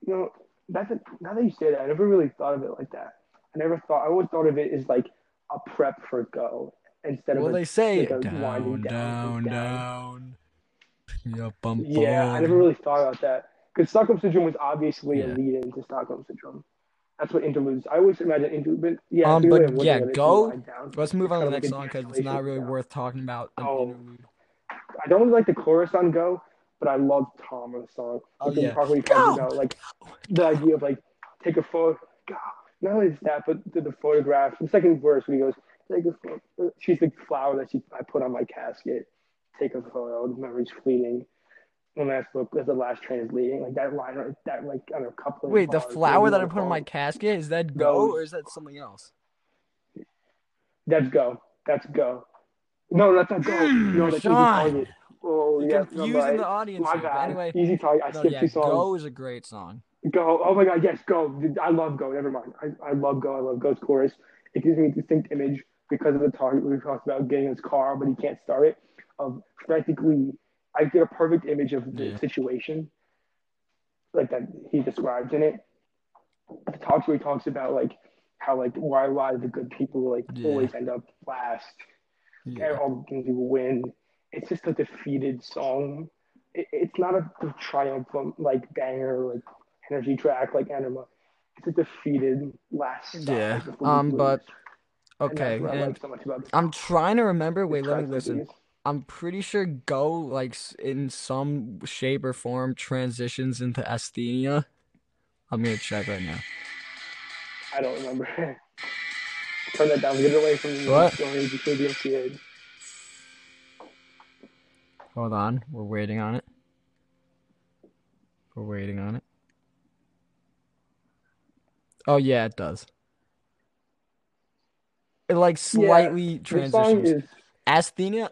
You know, that's a, now that you say that, I never really thought of it like that. I never thought. I always thought of it as like a prep for Go instead of Well, they say like a down, winding down, down, down, down. Pick I'm Yeah, I never really thought about that because Stockholm Syndrome was obviously Yeah. a lead into Stockholm Syndrome. That's what interludes. I always imagine interlude, but yeah. Um, it's a good way but yeah, go- to wind down. Let's move on to the next song because it's not really worth talking about Oh. interlude. I don't like the chorus on Go, but I love Tom on the song. Oh, Like, the yeah. part where Go! about like the idea of like take a photo. God, not only is that, but the, the photograph. The second verse when he goes, take a photo. She's the flower that she I put on my casket. Take a photo. The memory's fleeting. One last look as the last translating. Like that line, right? That like I don't know, couple. of Wait, the flower that I put on my casket is that go Goes. or is that something else? That's go. That's go. No, that's not go. No, that's easy Sean. Oh You're yeah, confusing the audience. My here, but bad. Anyway, Easy target. I no, skipped yeah, two songs. go is a great song. Go. Oh my God. Yes, go. I love go. Never mind. I, I love go. I love go's chorus. It gives me a distinct image because of the target we talked about getting his car, but he can't start it. Of frantically, I get a perfect image of the Yeah. situation, like that he describes in it. The talks where he talks about like how like why a lot of the good people like Yeah. always end up last. Yeah. All the things people win. It's just a defeated song. It, it's not a triumphant like banger like energy track like Anima. It's a defeated last. song Yeah, um, but- Okay, like so much about it. I'm trying to remember. Wait, let me listen. these- I'm pretty sure Go, like in some shape or form, transitions into Asthenia. I'm gonna check right now. I don't remember. *laughs* Turn that down. Get it away from me. What? Don't DMCA. Hold on, we're waiting on it. We're waiting on it. Oh yeah, it does. it like slightly song transitions. is Asthenia,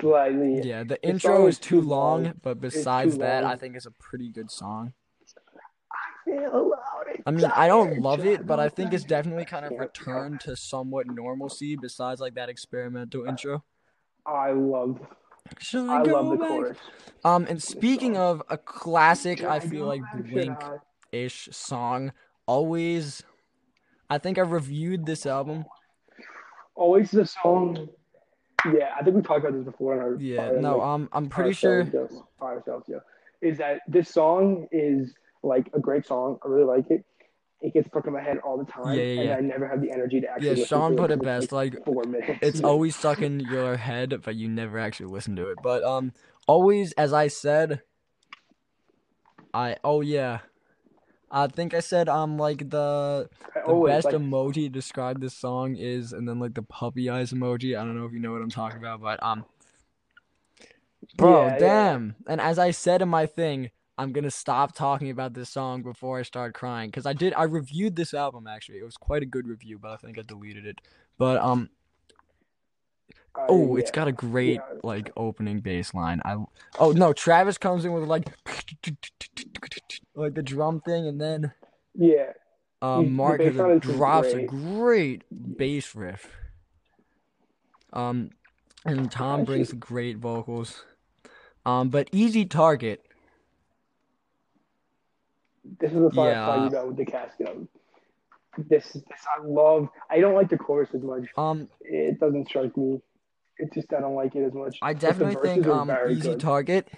slightly. yeah, the The intro is is too long, long. but besides that, long. I think it's a pretty good song. Feel loud I mean, I don't love it, but I think it's definitely kind of returned to somewhat normalcy besides like that experimental intro. I love, Should I I go love the back? chorus. Um, and speaking of a classic, I feel like Blink ish song. Always, I think I reviewed this album. Always the song. Yeah, I think we talked about this before in our Yeah, no, like, um, I'm pretty sure. ourselves, yeah. Is that this song is like a great song. I really like it. It gets stuck in my head all the time, Yeah, yeah, and. I never have the energy to actually. Yeah, Sean put it best. Like, It's four minutes. it's always stuck in your head, but you never actually listen to it. But um, always, as I said, I oh yeah, I think I said um like the the always best like. emoji to describe this song is, and then like the puppy eyes emoji. I don't know if you know what I'm talking about, but um, bro, Yeah, yeah. damn. And as I said in my thing, I'm gonna stop talking about this song before I start crying because I did. I reviewed this album actually. It was quite a good review, but I think I deleted it. But um, I- oh, it's got a great Yeah. like opening bass line. I oh no, Travis comes in with like like the drum thing, and then Yeah, um, The Mark bass has a, line is just drops a great. great bass riff. Um, and Tom brings great vocals. Um, but Easy Target, this is the part Yeah. I talking about with the casket. This, this I love. I don't like the chorus as much. um, It doesn't strike me. It's just I don't like it as much. I definitely think um Easy good. Target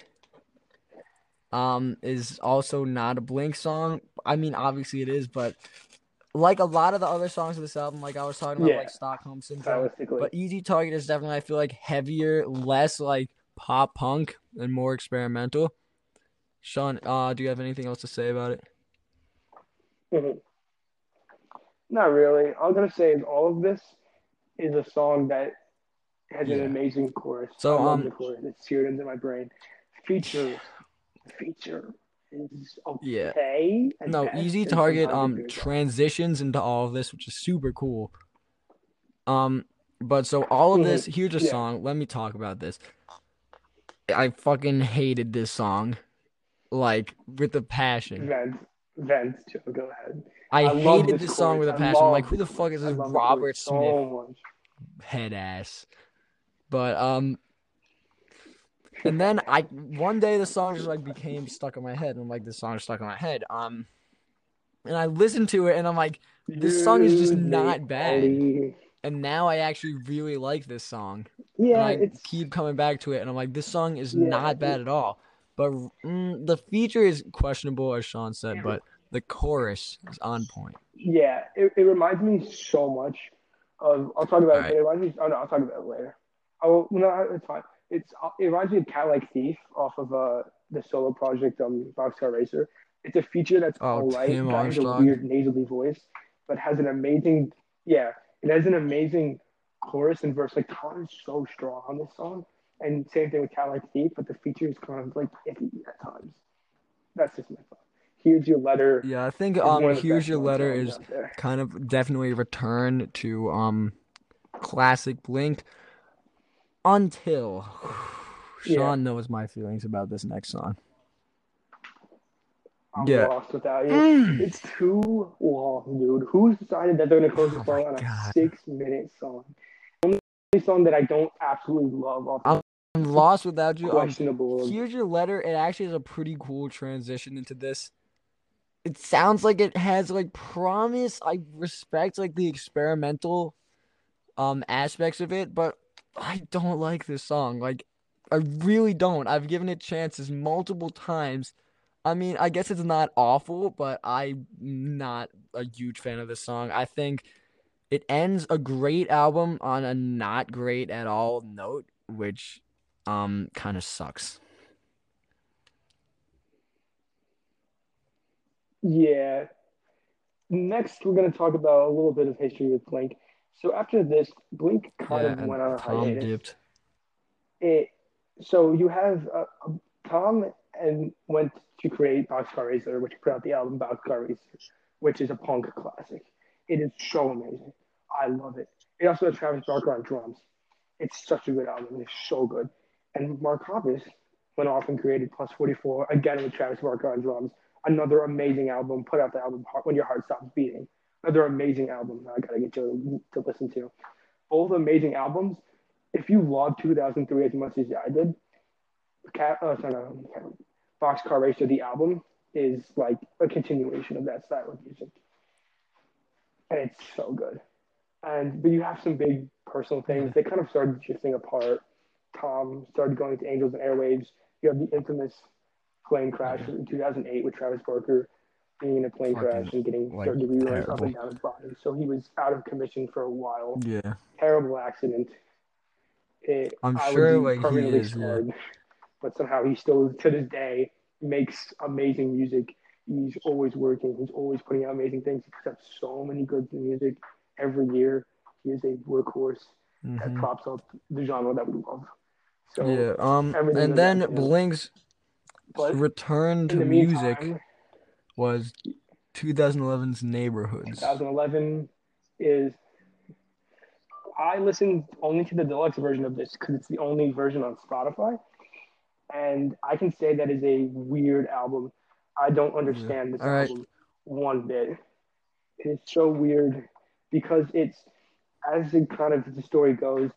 um is also not a Blink song. I mean, obviously it is, but like a lot of the other songs of this album, like I was talking about, Yeah. like Stockholm Syndrome. But Easy Target is definitely, I feel like, heavier, less like pop punk, and more experimental. Sean, uh, do you have anything else to say about it? Mhm. Not really. All I'm gonna say is all of this is a song that has an amazing chorus. So, I um, the chorus. It's seared into my brain. Feature, feature is Yeah. okay. at No, Easy Target um transitions into all of this, which is super cool. Um, but so all of this, here's a Yeah. song. Let me talk about this. I fucking hated this song, like with a passion. Vent, vent. Joe, go ahead. I, love hated this song with a passion. I'm like, who the fuck is this I love Robert Smith So head ass? But um, and then I one day the song just like became stuck in my head. and I'm like, this song is stuck in my head. Um, and I listened to it and I'm like, This song is just not bad. And now I actually really like this song. Yeah, and I it's keep coming back to it, and I'm like, this song is Yeah, not bad at all. But mm, the feature is questionable, as Sean said, but the chorus is on point. yeah. It, it reminds me so much of. I'll talk about Alright. it. It reminds me. Oh no, I'll talk about it later. Oh no, it's fine. It's it reminds me of Cat Like Thief off of uh the solo project um Boxcar Racer. It's a feature that's Oh, alright. Tim Got his a weird nasally voice, but has an amazing. Yeah, it has an amazing chorus and verse. Like Tom is so strong on this song, and same thing with Cat Like Thief. But the feature is kind of like iffy at times. That's just my thought. Here's your letter. Yeah, I think um, one of the here's your letter is kind of definitely a return to um, classic Blink. Until *sighs* Yeah. Sean knows my feelings about this next song. I'm Yeah. lost without you. Mm. It's too long, dude. Who's decided that they're gonna close the Oh song on a God. six-minute song? Only song that I don't absolutely love off I'm lost without you. Um. Here's your letter. It actually is a pretty cool transition into this. It sounds like it has like promise. I respect like the experimental um aspects of it, but I don't like this song. Like I really don't. I've given it chances multiple times. I mean, I guess it's not awful, but I'm not a huge fan of this song. I think it ends a great album on a not great at all note, which um kind of sucks. Yeah. Next, we're gonna talk about a little bit of history with Blink. So after this, Blink kind Yeah, of went on a Tom hiatus. dipped. It. So you have uh, Tom and went to create Boxcar Racer, which put out the album Boxcar Racer, which is a punk classic. It is so amazing. I love it. It also has Travis Barker on drums. It's such a good album. It's so good. And Mark Hoppus went off and created Plus 44 again with Travis Barker on drums. Another amazing album. Put out the album When Your Heart Stops Beating. Another amazing album. I gotta get you to listen to. Both amazing albums. If you love 2003 as much as I did, Cat, uh, sorry, no, Boxcar Racer, the album, is like a continuation of that style of music. And it's so good. And but you have some big personal things. They kind of started drifting apart. Tom started going to Angels and Airwaves. You have the infamous plane crash in 2008 with Travis Barker being in a plane Fucking, crash and getting like, third degree burns up and down his body. So he was out of commission for a while. Yeah. Terrible accident. It, I'm I sure, like, he is, yeah. But somehow he still, to this day, makes amazing music. He's always working. He's always putting out amazing things. He puts out so many good music every year. He is a workhorse that Mhm. props up the genre that we love. So, Yeah. Um. And then. Blink's but return to music meantime, was 2011's Neighborhoods. 2011 is. I listened only to the deluxe version of this because it's the only version on Spotify, and I can say that is a weird album. I don't understand this All right. album one bit. It's so weird because it's as it kind of the story goes.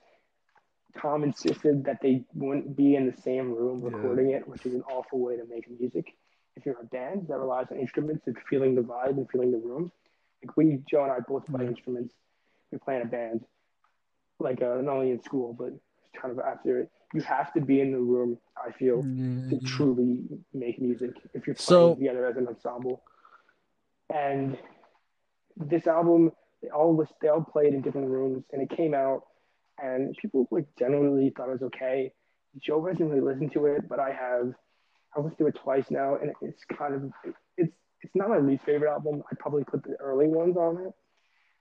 Tom insisted that they wouldn't be in the same room Yeah. recording it, which is an awful way to make music. If you're a band that relies on instruments and feeling the vibe and feeling the room, like we, Joe and I both play Yeah. instruments. We play in a band, like uh, not only in school but kind of after it. You have to be in the room. I feel to truly make music if you're playing So- together as an ensemble. And this album, they all list, they all played in different rooms, and it came out, and people like generally thought it was okay. Joe hasn't really listened to it, but I have. I've listened to it twice now, and it's kind of it's it's not my least favorite album. I probably put the early ones on it,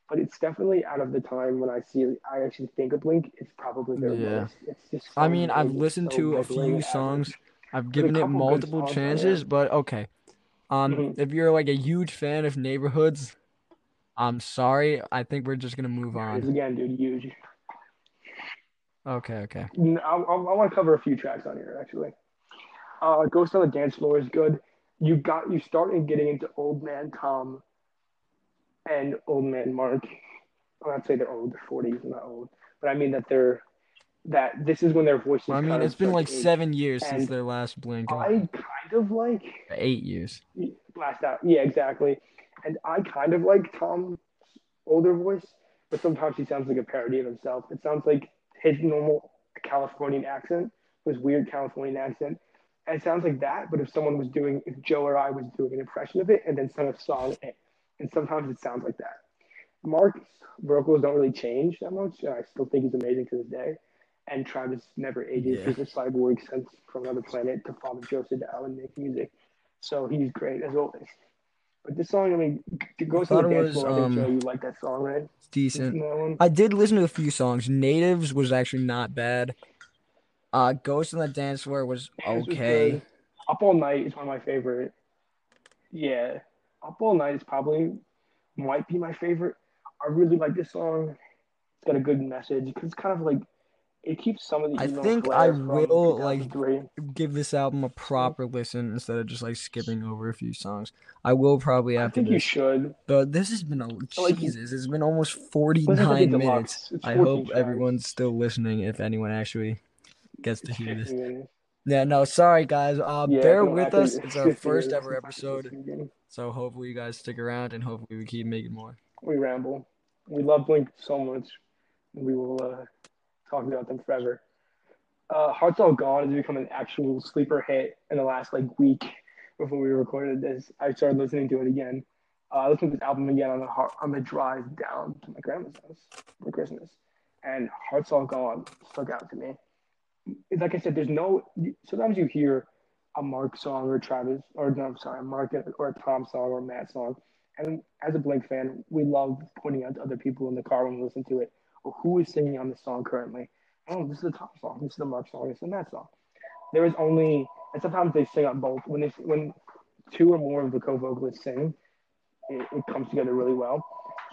but it's definitely out of the time when I see I actually think of Blink. It's probably their Yeah. lowest. It's just. I so mean, I've listened so to a few songs. average. I've given it multiple chances, but okay. Um, Mhm. if you're like a huge fan of Neighborhoods, I'm sorry. I think we're just gonna move There it is on. again, dude. Huge. Okay, okay. I, I, I want to cover a few tracks on here actually. Uh, Ghost on the Dance Floor is good. You got you started getting into Old Man Tom and Old Man Mark. I'm not saying they're old; they're 40s, not old, but I mean that they're that this is when their voices. Well, I mean, it's been like age. seven years since their last Blink. I kind of like Eight years. last out. Yeah, exactly. And I kind of like Tom's older voice, but sometimes he sounds like a parody of himself. It sounds like his normal Californian accent, his weird Californian accent. And it sounds like that, but if someone was doing, if Joe or I was doing an impression of it and then sung a song, and sometimes it sounds like that. Mark's vocals don't really change that much, I still think he's amazing to this day. And Travis never ages. Yeah. He's a cyborg sent from another planet to follow Joe Sadao and make music. So he's great as always. But this song, I mean, to go to the dance floor, I think um, Joe, you like that song, right? It's decent. Listen to that one? I did listen to a few songs. Natives was actually not bad. Uh, Ghost on the Dance Floor was This was okay. Up All Night is one of my favorite. Yeah, Up All Night is probably might be my favorite. I really like this song. It's got a good message because it's kind of like it keeps some of the I think I will, like, Give this album a proper listen instead of just like skipping over a few songs. I will probably I after think you should. But this has been a like- Jesus. It's been almost the 49 minutes. I hope tracks. everyone's still listening. If anyone actually gets to It's hear this. minutes. *laughs* Yeah, no, sorry guys. Uh, Yeah, bear with us. *laughs* It's our first ever episode, so hopefully you guys stick around and hopefully we keep making more. We ramble. We love Blink so much. We will uh, talk about them forever. Uh, Hearts All Gone has become an actual sleeper hit in the last like week before we recorded this. I started listening to it again. Uh, I listened to this album again on the on the drive down to my grandma's house for Christmas, and Hearts All Gone stuck out to me. Like I said, there's no. Sometimes you hear a Mark song or Travis, or no, I'm sorry, a Mark or a Tom song or a Matt song, and as a Blink fan, we love pointing out to other people in the car when we listen to it, who is singing on this song currently. Oh, this is the Tom song. This is the Mark song. This is the Matt song. There is only, and sometimes they sing on both. When they when two or more of the co-vocalists sing, it, it comes together really well.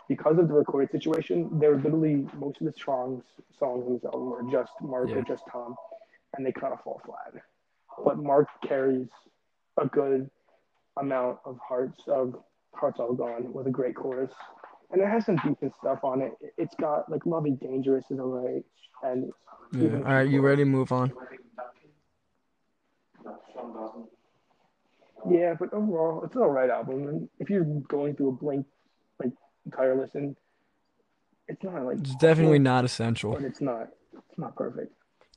because of the recorded situation, they're literally most of the songs songs in this album are just Mark Yeah. or just Tom, and they kind of fall flat. But Mark carries a good amount of hearts of hearts all gone with a great chorus, and it has some decent stuff on it. It's got like Loving Dangerous is alright, and Yeah. All right, you ready to move on? Yeah, but overall, it's an alright album. And if you're going through a blank, like entire listen, it's not like It's definitely awful, not essential. but it's not. It's not perfect.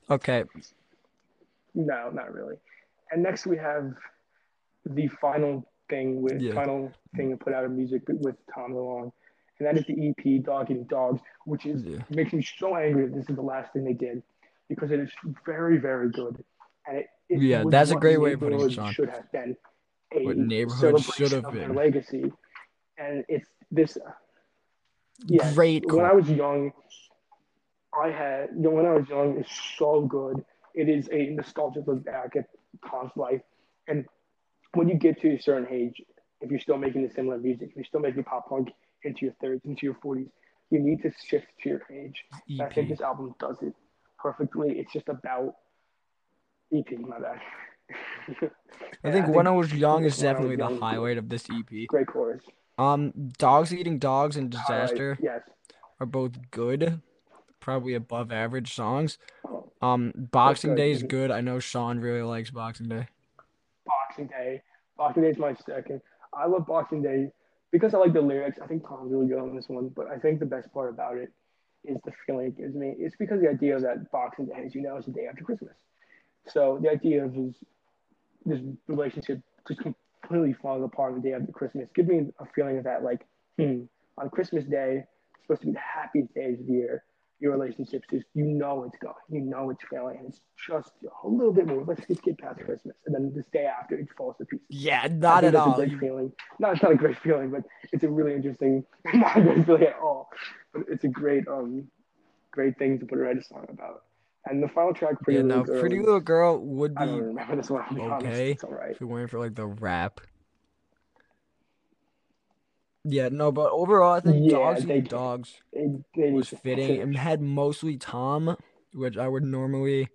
Okay. No, not really. And next we have the final thing with Yeah. final thing to put out of music with Tom DeLonge, and that is the EP Dog Eating Dogs, which is Yeah. makes me so angry that this is the last thing they did because it is very very good, and it, it Yeah, that's a great way of putting it, Sean. Should have been a What Neighborhood should have been. legacy, and it's this. Yeah, Great when I was young, I had you know when I was young, it's so good. It is a nostalgic look back at Tom's life, and when you get to a certain age, if you're still making the similar music, if you're still making pop punk into your thirties, into your forties, you need to shift to your age. I think this album does it perfectly. It's just about EP, my bad. *laughs* I think when I was young is I definitely the highlight of this EP. Great chorus. Um, Dogs Eating Dogs and Disaster Yes. are both good, probably above average songs. Oh, Um, Boxing good. Day is Mhm. good. I know Sean really likes Boxing Day. Boxing Day. Boxing Day is my second. I love Boxing Day because I like the lyrics. I think Tom's really good on this one, but I think the best part about it is the feeling it gives me. It's because the idea of that Boxing Day, as you know, is the day after Christmas. So the idea of his this relationship just completely falling apart on the day after Christmas gives me a feeling of that, like, hmm, on Christmas Day, it's supposed to be the happiest days of the year. Your relationship's just, you know, it's going, you know, it's failing, and it's just a little bit more. Let's just get past Christmas, and then this day after, it falls to pieces. Yeah, not at all. A great feeling. No, it's not a great feeling, but it's a really interesting, *laughs* not a great feeling at all. But it's a great, um, great thing to put a write a song about. And the final track, Pretty Yeah, Little no, Girl. Pretty Little Girl would I don't be remember this one. Be honest. okay. It's all right. if you're waiting for like the rap. Yeah, no, but overall, I think Yeah, Dogs they- Dogs It, they was fitting and had mostly Tom, which I would normally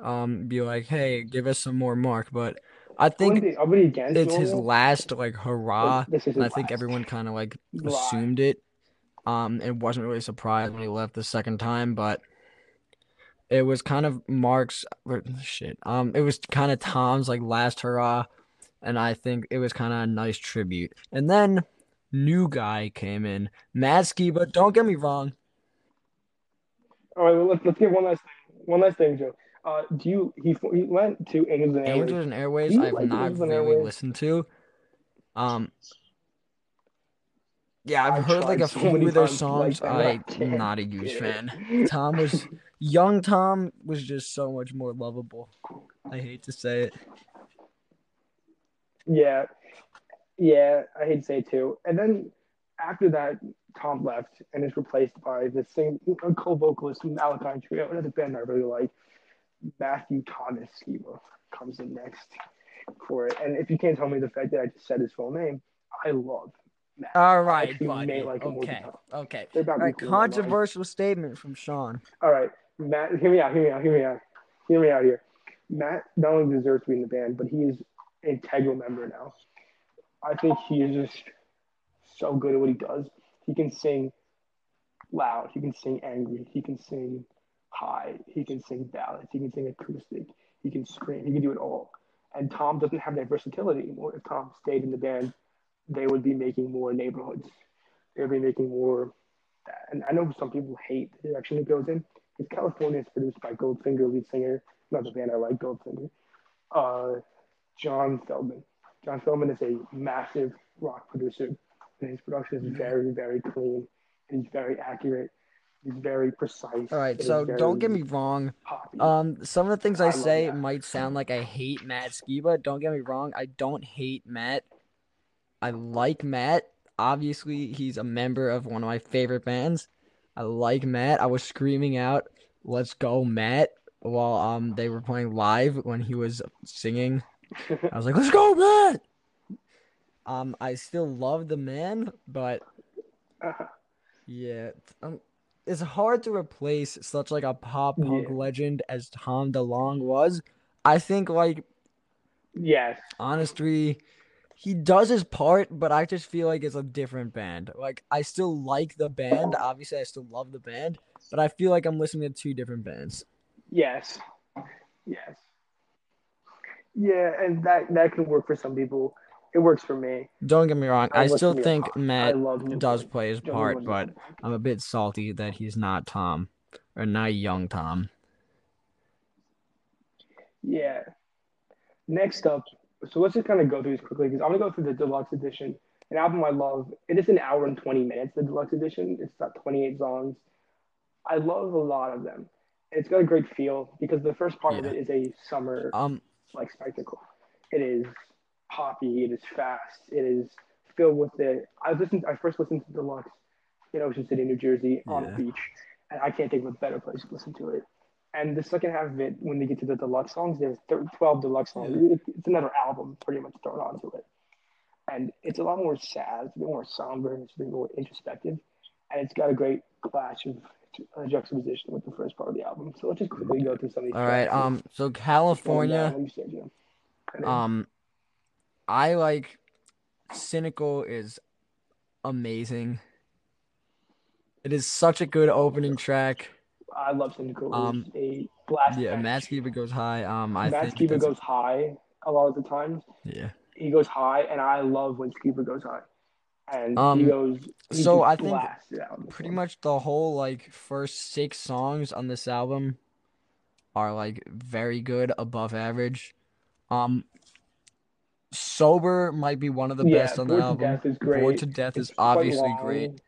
um be like, hey, give us some more Mark, but I think be, I wouldn't be against it's his last like hurrah, This is and I think last. everyone kind of like assumed it. Um, and wasn't really surprised when he left the second time, but it was kind of Mark's shit. Um, it was kind of Tom's like last hurrah, and I think it was kind of a nice tribute. And then new guy came in, Matsky, but don't get me wrong, All right, well, let's let's get one last thing. One last thing, Joe. Uh, do you he he went to Angels and Airwaves. Angels and Airways I've like not really Airwaves? listened to. Um, yeah, I've I've heard like a so few of their songs. I I'm not a huge fan. Tom was young. Tom was just so much more lovable. I hate to say it. Yeah, yeah, I hate to say it too. And then after that, Tom left and is replaced by the same co-vocalist Alkaline Trio, another band I really like. Matthew Thomas Skiba comes in next for it. And if you can't tell me the fact that I just said his full name, I love Matt. All right, buddy. like him more than Okay, okay. They're about All right, controversial statement from Sean. All right, Matt, hear me out, hear me out, hear me out, hear me out here. Matt not only deserves to be in the band, but he is an integral member now. I think he is just so good at what he does. He can sing loud, he can sing angry, he can sing high, he can sing ballads, he can sing acoustic, he can scream, he can do it all. And Tom doesn't have that versatility anymore. If Tom stayed in the band, they would be making more neighborhoods. They would be making more. And I know some people hate the direction it goes in. Because California is produced by Goldfinger, lead singer, not the band I like, Goldfinger. Uh, John Feldmann. John Feldmann is a massive rock producer, and his production is very, very clean. He's very accurate. He's very precise. All right, so don't get me wrong. poppy. Um, some of the things I, I say might sound like I hate Matt Skiba. Don't get me wrong. I don't hate Matt. I like Matt. Obviously, he's a member of one of my favorite bands. I like Matt. I was screaming out, "Let's go, Matt!" while um they were playing live when he was singing. I was like, "Let's go, Matt!" Um, I still love the man, but Yeah, um, it's hard to replace such like a pop punk Yeah. legend as Tom DeLonge was. I think like Yes. honestly, he does his part, but I just feel like it's a different band. Like I still like the band, obviously I still love the band, but I feel like I'm listening to two different bands. Yes. Yes. Yeah, and that that can work for some people. It works for me. Don't get me wrong, I I still think Matt does play his Don't part, but. I'm a bit salty that he's not Tom or not young Tom. Yeah. Next up, so let's just kind of go through this quickly because I'm gonna go through the deluxe edition. An album I love. It is an hour and 20 minutes. The deluxe edition. It's got 28 songs. I love a lot of them. It's got a great feel because the first part of it is a summer Um, like spectacle. It is poppy. It is fast. It is filled with it. I listened. I first listened to Deluxe in Ocean City, New Jersey, on Yeah. a beach, and I can't think of a better place to listen to it. And the second half of it, when they get to the deluxe songs, there's thir- 12 deluxe songs. Yeah. It's another album pretty much thrown onto it, and it's a lot more sad. It's a bit more somber. and It's a bit more introspective, and it's got a great clash of uh, juxtaposition with the first part of the album. So let's just quickly go through some of these. all right. Um, so California. What do you say, Jim? And then- Um, I like Cynical is amazing. It is such a good opening track. I love Cynical. Um, a blast. Yeah, match. Matt goes high. Um, I Skiba goes high a lot of the times. Yeah. He goes high, and I love when Skiba goes high. And Um, he goes. He so I think blasts it out on this Pretty much the whole like first six songs on this album are like very good, above average. Um, Sober might be one of the yeah, best on the album. Death is great. Bored to Death It's is obviously great.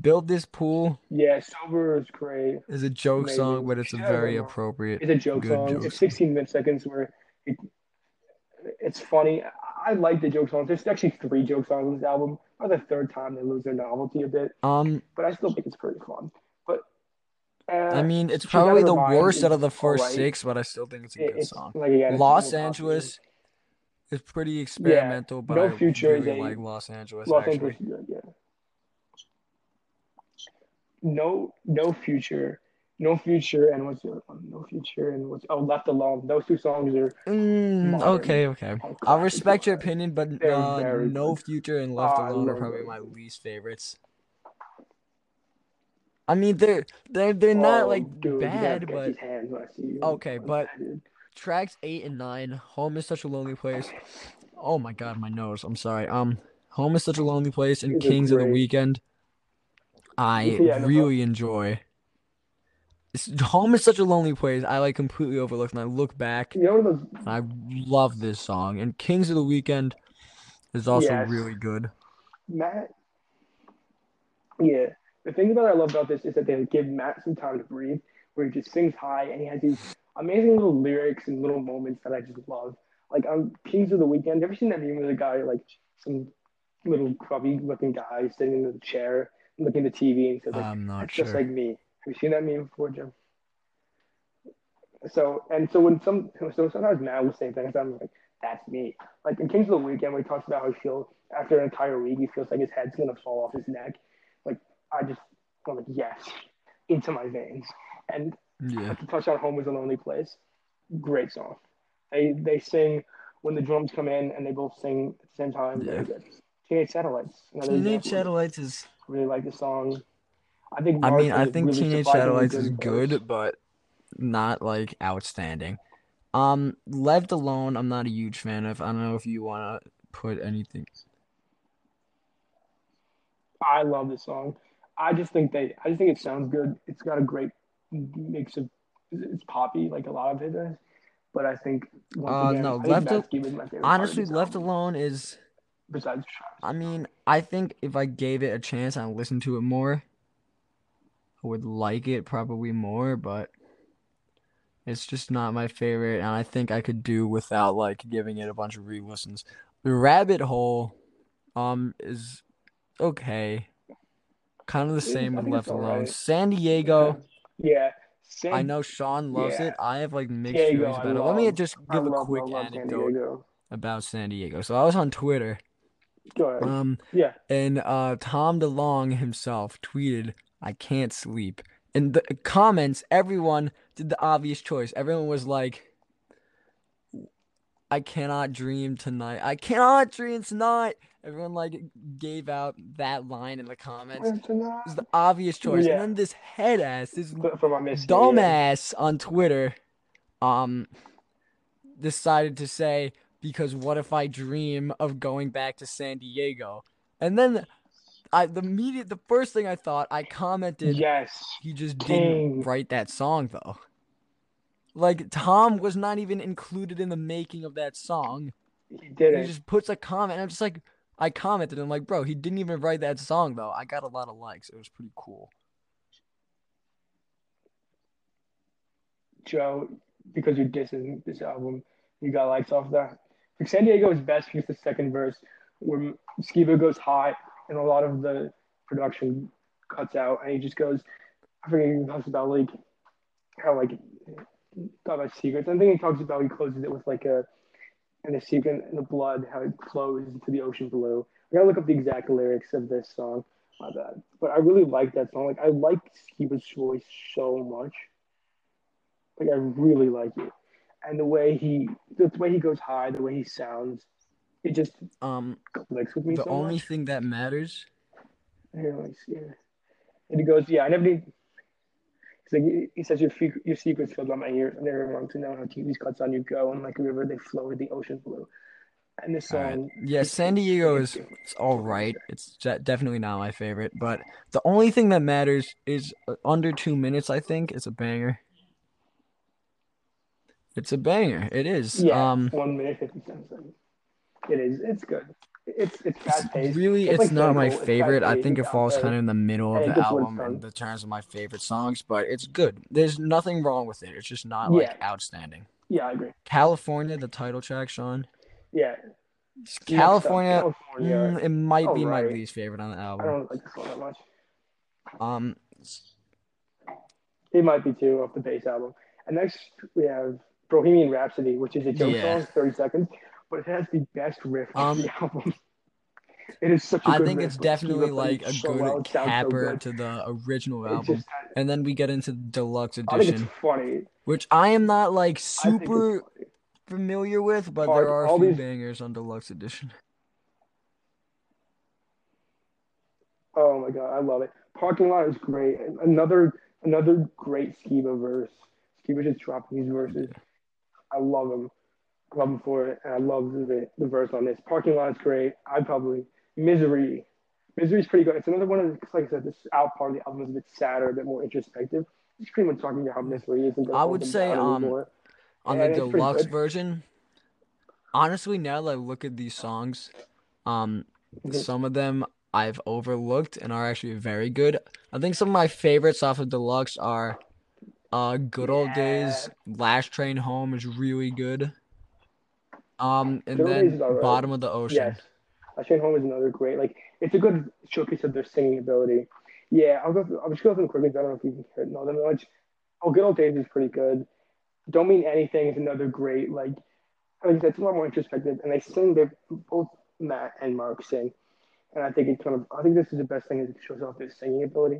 Built This Pool Yeah, Sober is great. is a joke Amazing. song, but it's a very appropriate. It's a joke song. joke it's 16 minute seconds where it, it's funny. I like the joke songs. There's actually three joke songs on this album. By the third time, they lose their novelty a bit, Um, but I still think it's pretty fun. But uh, I mean, it's She's Out of probably the worst out of the first alright. six, but I still think it's a it- good it's song. like again, Los Angeles is pretty experimental, but No I Future is really a- like Los Angeles Los actually. Angeles yeah. No, no future, no future, and what's the other one? No future, and what's oh, left alone. Those two songs are Mm, okay, okay. I'll respect your opinion, but uh, No. Future and Left Oh, Alone are probably my least favorites. I mean, they're they're they're not Oh, like dude, bad, but his hands when I see you. Okay, but- tracks eight and nine, Home is such a lonely place. Oh my God, my nose. I'm sorry. Um, Home is such a lonely place and Kings of the. Weekend. I Yeah, no really enjoy. Home is such a lonely place. I like completely overlooked, and I look back. You know those I love this song. And Kings of the Weekend is also Yes. really good. Matt. Yeah, the thing that I love about this is that they give Matt some time to breathe, where he just sings high and he has these amazing little lyrics and little moments that I just love. Like on Kings of the Weekend, have you ever seen that meme with a guy like some little grubby looking guy sitting in the chair looking at the TV and says like, I'm not That's sure. just like me. Have you seen that meme before, Jim? So and so when some so sometimes Matt will say things, I'm like, that's me. Like in Kings of the Weekend, where he talks about how he feels after an entire week, he feels like his head's gonna fall off his neck. Like I just I'm like, yes, into my veins. And Yeah. to touch on Home is a Lonely Place, great song. They they sing when the drums come in and they both sing at the same time. Yeah. Teenage Satellites. Teenage. Satellites is. Really like the song. I think. I mean, I think really Teenage Satellites is good, but not like outstanding. Um, Left Alone, I'm not a huge fan of. I don't know if you want to put anything. I love this song. I just think they. I just think it sounds good. It's got a great mix of. It's poppy like a lot of it is, but I think once Uh, again, no, I Left Al- Matt Skiba is my favorite. part of Honestly, Left album, Alone is. Besides I mean, I think if I gave it a chance and listened to it more, I would like it probably more, but it's just not my favorite, and I think I could do without like giving it a bunch of re-listens. Rabbit Hole, um, is okay. Kind of the same with Left Alone. alright. San Diego, Yeah. San, I know Sean loves yeah. it. I have like mixed Diego, feelings about it. Let me just give a quick love, love San anecdote about San Diego. So I was on Twitter Go ahead. Um, yeah. and uh, Tom DeLonge himself tweeted, "I can't sleep." In the comments, everyone did the obvious choice. Everyone was like, "I cannot dream tonight. I cannot dream tonight." Everyone like gave out that line in the comments. It was the obvious choice. Yeah. And then this head ass, this From my miss. dumbass on Twitter, um, decided to say, because what if I dream of going back to San Diego? And then I the immediate the first thing I thought, I commented Yes. he just Dang. didn't write that song though. Like Tom was not even included in the making of that song. He didn't. He just puts a comment and I'm just like I commented, I'm like, bro, he didn't even write that song though. I got a lot of likes. It was pretty cool. Joe, because you're dissing this album, you got likes off that. Like San Diego is best because the second verse, where Skiba goes high and a lot of the production cuts out, and he just goes, I forget he talks about like how like talk about secrets. I think he talks about he closes it with like a and the secret and the blood, how it flows into the ocean blue. I gotta look up the exact lyrics of this song. My bad. But I really like that song. Like I like Skiba's voice so much. Like I really like it, and the way he, the way he goes high, the way he sounds, it just Um clicks with me the so only much. thing that matters Here, let me see. It. And he goes, yeah, I never need. He's like, he says, your fe- your secrets filled by my ears. I never want to know how deep these cuts on you go, and like a river, they flow to the ocean blue. And this All right. song, Yeah, San Diego is it's all right. It's de- definitely not my favorite, but the only thing that matters is uh, under two minutes. I think it's a banger. It's a banger. It is. yeah, Um, one minute fifty seconds. It is. It's good. It's it's fast paced. really, It's it's like not my. Favorite. I think it falls kind of in the middle of and the gets what it's album in the terms of my favorite songs, but it's good. There's nothing wrong with it. It's just not like Yeah. outstanding. Yeah, I agree. California, the title track, Sean. Yeah, California, California. mm, it might be my least favorite on the album. I don't like this one that much. Um, It might be too off the bass album. And next we have Bohemian Rhapsody, which is a joke Yeah. song, 30 seconds, but it has the best riff Um, the *laughs* album. It is such a I good think riff, it's definitely like a so good well, sounds so capper good. to the original album. just, And then we get into the deluxe I think it's edition, funny. which I am not like I think it's super familiar with, but Hard- there are a few these- bangers on deluxe edition. Oh my god, I love it. Parking lot is great. Another another great Skiba verse. Skiba just dropping these verses. I love him. Love him for it, and I love the the verse on this. Parking lot is great. I probably misery. Misery is pretty good. It's another one of the, like I said, this out part of the album is a bit sadder, a bit more introspective. It's pretty much talking about how misery isn't. gonna I would say, um, anymore. On Yeah, the deluxe version, honestly, now that I look at these songs, um, Mhm. some of them I've overlooked and are actually very good. I think some of my favorites off of deluxe are uh Good Old Days, Last Train Home is really good. Um and then is alright. Bottom of the Ocean. Yes. Last Home is another great, like, it's a good showcase of their singing ability. Yeah, I'll go through, I'll just go through them quickly. I don't know if you can hear it. No, them much. Oh, Good Old Days is pretty good. Don't Mean Anything is another great, like, like I said, it's a lot more introspective. And they sing, they both Matt and Mark sing. And I think it's kind of, I think this is the best thing is it shows off their singing ability.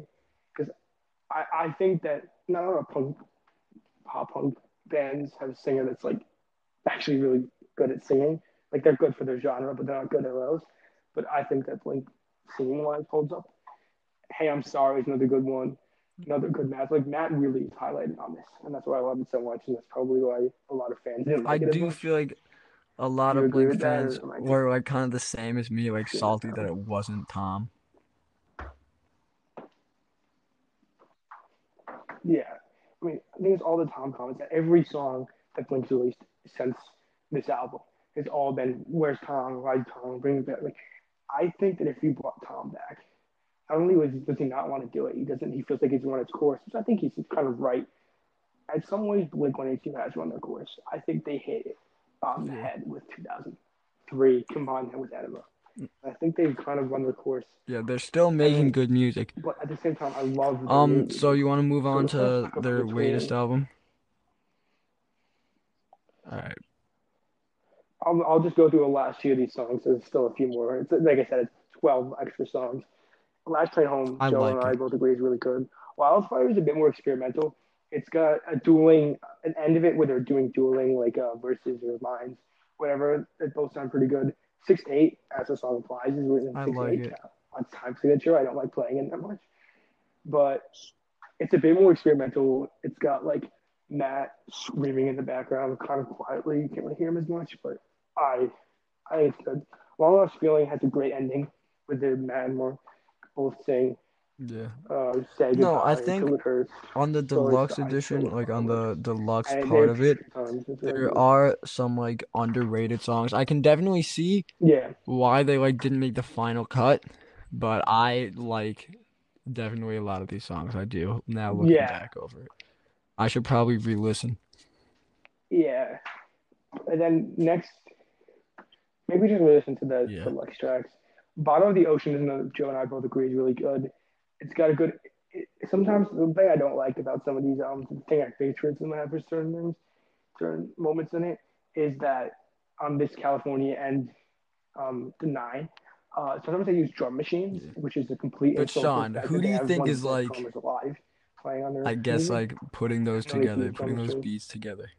Because I, I think that not a lot of punk, pop punk bands have a singer that's, like, actually really good at singing. Like they're good for their genre, but they're not good at those. But I think that Blink singing wise holds up. Hey, I'm sorry is another good one. Another good Matt. Like Matt really is highlighted on this, and that's why I love it so much, and that's probably why a lot of fans didn't I like it do feel like a lot of Blink or fans were like kind of the same as me, like Yeah. salty that it wasn't Tom. Yeah, I mean, I think it's all the Tom comments. That every song that Blink's released since this album has all been "Where's Tom? Why Tom? Bring it back." Like, I think that if you brought Tom back, not only was does he not want to do it, he doesn't. He feels like he's run its course, which I think he's kind of right. In some ways, Blink One Eighty Two has run their course. I think they hit it on the head with 2003, combined with Enema. I think they've kind of run their course, Yeah, they're still making good music. but at the same time, I love. Um, music. so you want to move on let's to their latest album? All right. I'll, I'll just go through the last few of these songs. There's still a few more. It's like I said, it's 12 extra songs. Last Train Home, I Joe like and I it. both agree is really good. Wildfire is a bit more experimental. It's got a dueling, an end of it where they're doing dueling, like uh, verses or lines, whatever. It both sound pretty good. Six to Eight, as the song implies, is written I six like eight it. on time signature. I don't like playing it that much, but it's a bit more experimental. It's got like Matt screaming in the background, kind of quietly. You can't really hear him as much, but I, I think it's good. Long Lost Feeling has a great ending with the Matt and Mark both sing Yeah. uh, "Say Goodbye" No, I think until it hurts. on the deluxe Sky, edition, still like on the deluxe part of it, tons. It's really there are some like underrated songs. I can definitely see yeah, why they like didn't make the final cut, but I like definitely a lot of these songs. I do now looking Yeah. back over it. I should probably re-listen. yeah. And then next, maybe just listen to the Yeah. deluxe tracks. Bottom of the Ocean is another Joe and I both agree is really good. It's got a good. It, sometimes the thing I don't like about some of these albums, the thing I patriotism have for certain things, certain moments in it, is that on this California and um, the Nine, uh, sometimes they use drum machines, Yeah. which is a complete But insult to the Sean, who do you think is, like- alive playing on their I guess music. like putting those together, putting those beats together.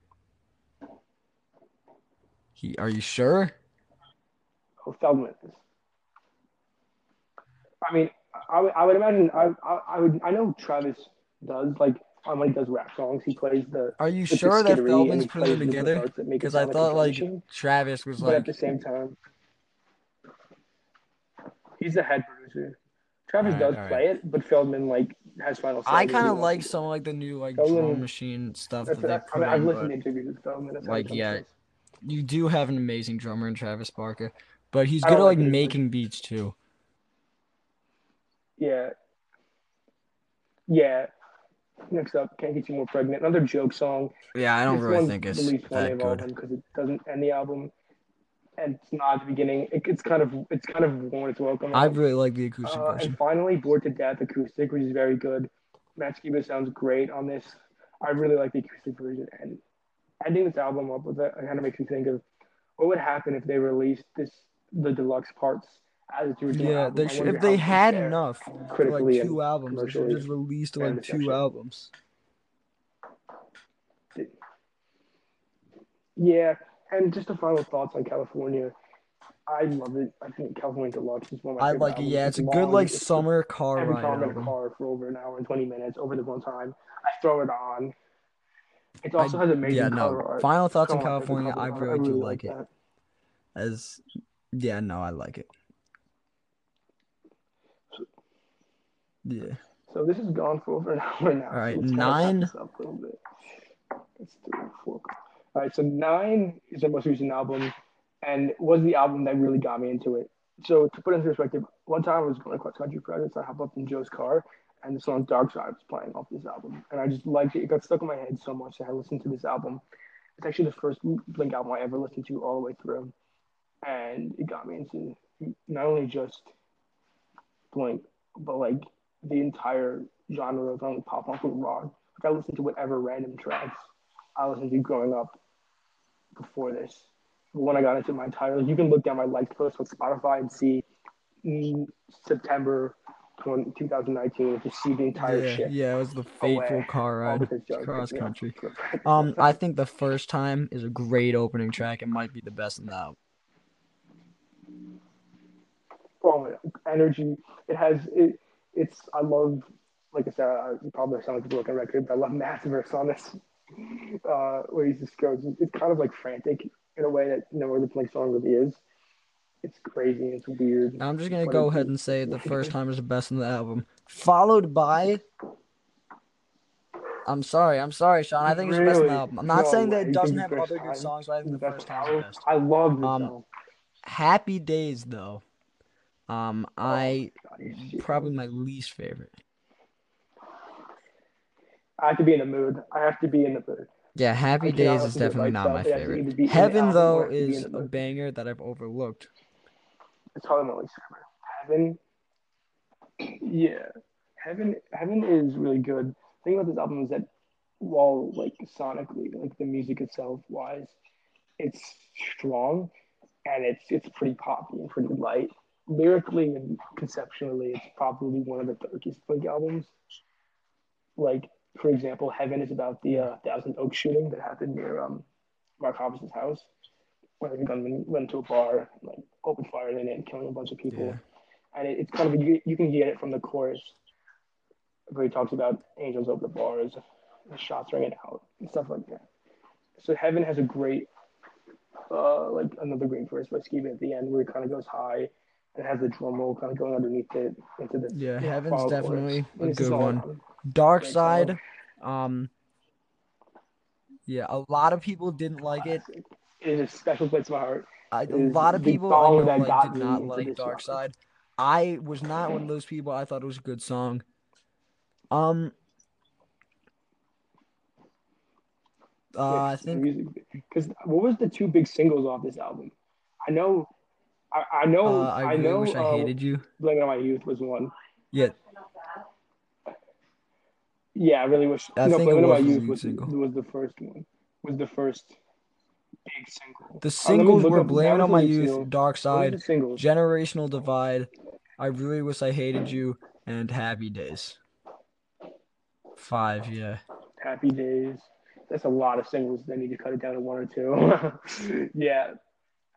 He, are you sure? Oh, Feldmann is. I mean, I would, I would imagine I, I, I would I know Travis does like when he does rap songs he plays the Are you sure that Feldmann's putting them together? parts that make it Because I thought like. Travis was but at the same time he's the head producer. Travis Alright, does play it, but Feldmann like has final say. I kind of like some like the new like Feldmann- drum machine stuff that they I put mean, I've listened to interviews with Feldmann. Like, yeah, you do have an amazing drummer in Travis Barker, but he's good at like like it as much. making beats too. Yeah. Yeah. Next up, Can't Get You More Pregnant. Another joke song. Yeah, I don't this really think it's the least funny that of all of good. because it doesn't end the album, and it's not the beginning. It, it's kind of it's kind of worn its welcome. I really like the acoustic Uh, version. and finally, Bored to Death acoustic, which is very good. Matt Skiba sounds great on this. I really like the acoustic version, and ending this album up with it, it kind of makes me think of what would happen if they released this the deluxe parts as its original Yeah, they should, if they had enough for like two albums, they should just released like two albums. Yeah, and just a final thoughts on California. I love it. I think California Deluxe is one of my I like it. albums. Yeah, it's a good long. like It's summer car every ride time I'm in a car for over an hour and 20 minutes over the one time. I throw it on. It I- also has amazing yeah, no. Final thoughts on it's California. I art. really, do really like it. As yeah, no, I like it. Yeah. So this has gone for over an *laughs* hour now. All right, so nine. up a little bit. That's three, four. All right, so nine is the most recent album, and was the album that really got me into it. So to put it into perspective, one time I was going to cross country projects. I hopped up in Joe's car, and the song "Dark Side" was playing off this album, and I just liked it. It got stuck in my head so much that I listened to this album. It's actually the first Blink album I ever listened to all the way through, and it got me into not only just Blink, but like the entire genre of like pop punk and rock. Like I listened to whatever random tracks I listened to growing up before this. But when I got into my titles, you can look down my liked list on Spotify and see mm, September 20, 2019 and just see the entire Yeah, shit. yeah, it was the fateful car ride cross country. *laughs* Um, I think the first time is a great opening track. It might be the best in the oh, energy. It has it. It's I love. Like I said, I probably sound like a broken record, but I love Massiverse on this. Uh, where he just goes, it's kind of like frantic in a way that no other Blink song really is. It's crazy. It's weird. I'm just gonna go ahead and say the *laughs* first time is the best in the album, followed by. I'm sorry, I'm sorry, Sean. I think it's the best in the album. I'm not No saying that it doesn't have other good songs, but I think the first time's the best. I love this Um. Happy Days though, um, I God, probably my least favorite. I have to be in the mood. I have to be in the mood. Yeah, Happy Days is listen to it definitely not my itself. It has to favorite. either be in the Heaven though it has to be is a banger that I've overlooked. It's probably my least favorite. Heaven, *clears throat* yeah, Heaven, Heaven is really good. The thing about this album is that while like sonically, like the music itself wise, it's strong and it's it's pretty poppy and pretty light. Lyrically and conceptually, it's probably one of the darkest Blink albums. Like, for example, Heaven is about the uh, Thousand Oaks shooting that happened near um, Mark Hoppus' house, where the gunman went to a bar, like opened fire in it, killing a bunch of people. Yeah. And it, it's kind of you, you can get it from the chorus, where he talks about angels over the bars, the shots ringing out, and stuff like that. So Heaven has a great, uh, like another great verse by Skiba at the end, where it kind of goes high. And has the drum roll kind of going underneath it into the Yeah, Heaven's definitely a And it's just good one. Dark Side, um, yeah, a lot of people didn't like it. It is a special place in my heart. I, a lot of people I know that like got did not like Dark. Side. I was not one of those people. I thought it was a good song. Um, uh, I think because what was the two big singles off this album? I know, I, I know, uh, I I, know. wish I uh, hated you. Blame It on My Youth was one. Yeah, Yeah, I really wish. I no, It on My Youth was, was the first one. Was the first big single. the Uh, singles look were up- that "Blame It on My Youth," single. "Dark Side," "Generational Divide," "I Really Wish I Hated You," and "Happy Days." Five, yeah. Happy Days. That's a lot of singles. They need to cut it down to one or two. *laughs* yeah.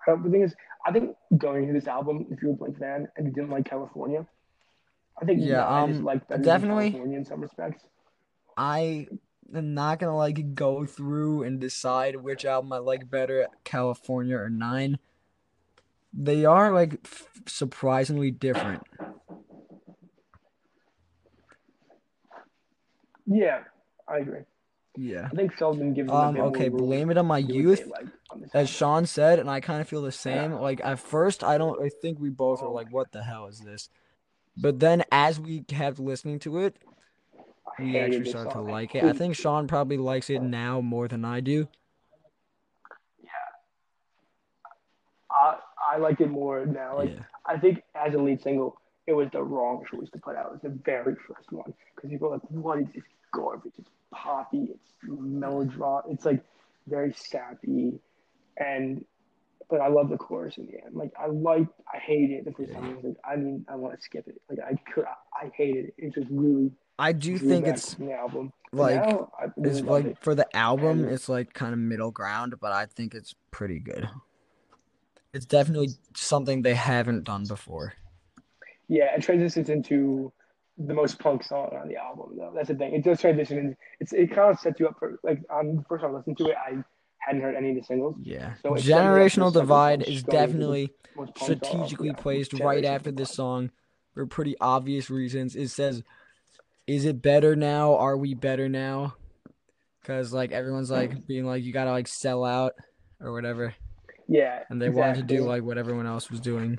The thing is, I think going into this album, if you're a Blink fan and you didn't like California, I think Yeah, I um, like definitely. California in some respects. I am not gonna like go through and decide which album I like better, California or Nine. They are like f- surprisingly different. Yeah, I agree. Yeah. I think Feldmann gives Um. Okay. Blame it on my to do what they youth, like on as. Sean said, and I kind of feel the same. Like at first, I don't. I think we both are like, "What the hell is this?" But then, as we kept listening to it, we actually started to like it. I think Sean probably likes it now more than I do. Yeah, I, I like it more now. Like Yeah. I think as a lead single, it was the wrong choice to put out. It was the very first one because people are like, "What is this garbage? It's poppy. It's melodrama. It's like very sappy." And but I love the chorus in the end. Like I like, I hate it the first time. I was like, I mean, I want to skip it. Like I could, I hated it. It's just really I do drew think it's the album. Like now, really it's like it. for the album, And- it's like kind of middle ground, but I think it's pretty good. It's definitely something they haven't done before. Yeah, it transitions into the most punk song on the album, though. That's the thing. It does transition. In, it's it kind of sets you up for like on the first time I listened to it, I hadn't heard any of the singles. Yeah. So it set me up for the Generational Divide is going into the definitely Most punk song of the strategically album, placed right after this song for pretty obvious reasons. It says, "Is it better now? Are we better now?" Because like everyone's like *clears throat* being like, "You gotta like sell out" or whatever, Yeah, and they wanted to do like what everyone else was doing.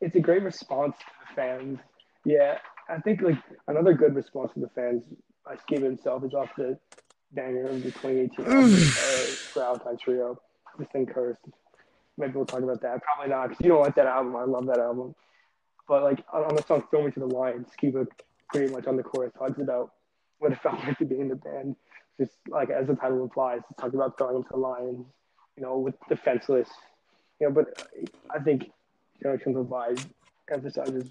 It's a great response to the fans. Yeah, I think like another good response to the fans by himself is off the banger of the 2018 *sighs* album, uh, Alkaline Trio, This Thing Cursed. Maybe we'll talk about that. Probably not, because you don't like that album. I love that album. But like on, the song "Throw Me to the Lion," Skiba pretty much on the chorus talks about what it felt like to be in the band. Just like as the title implies, it's talking about throwing to the lions, you know, with defenseless. You know, but I think Generational Divide emphasizes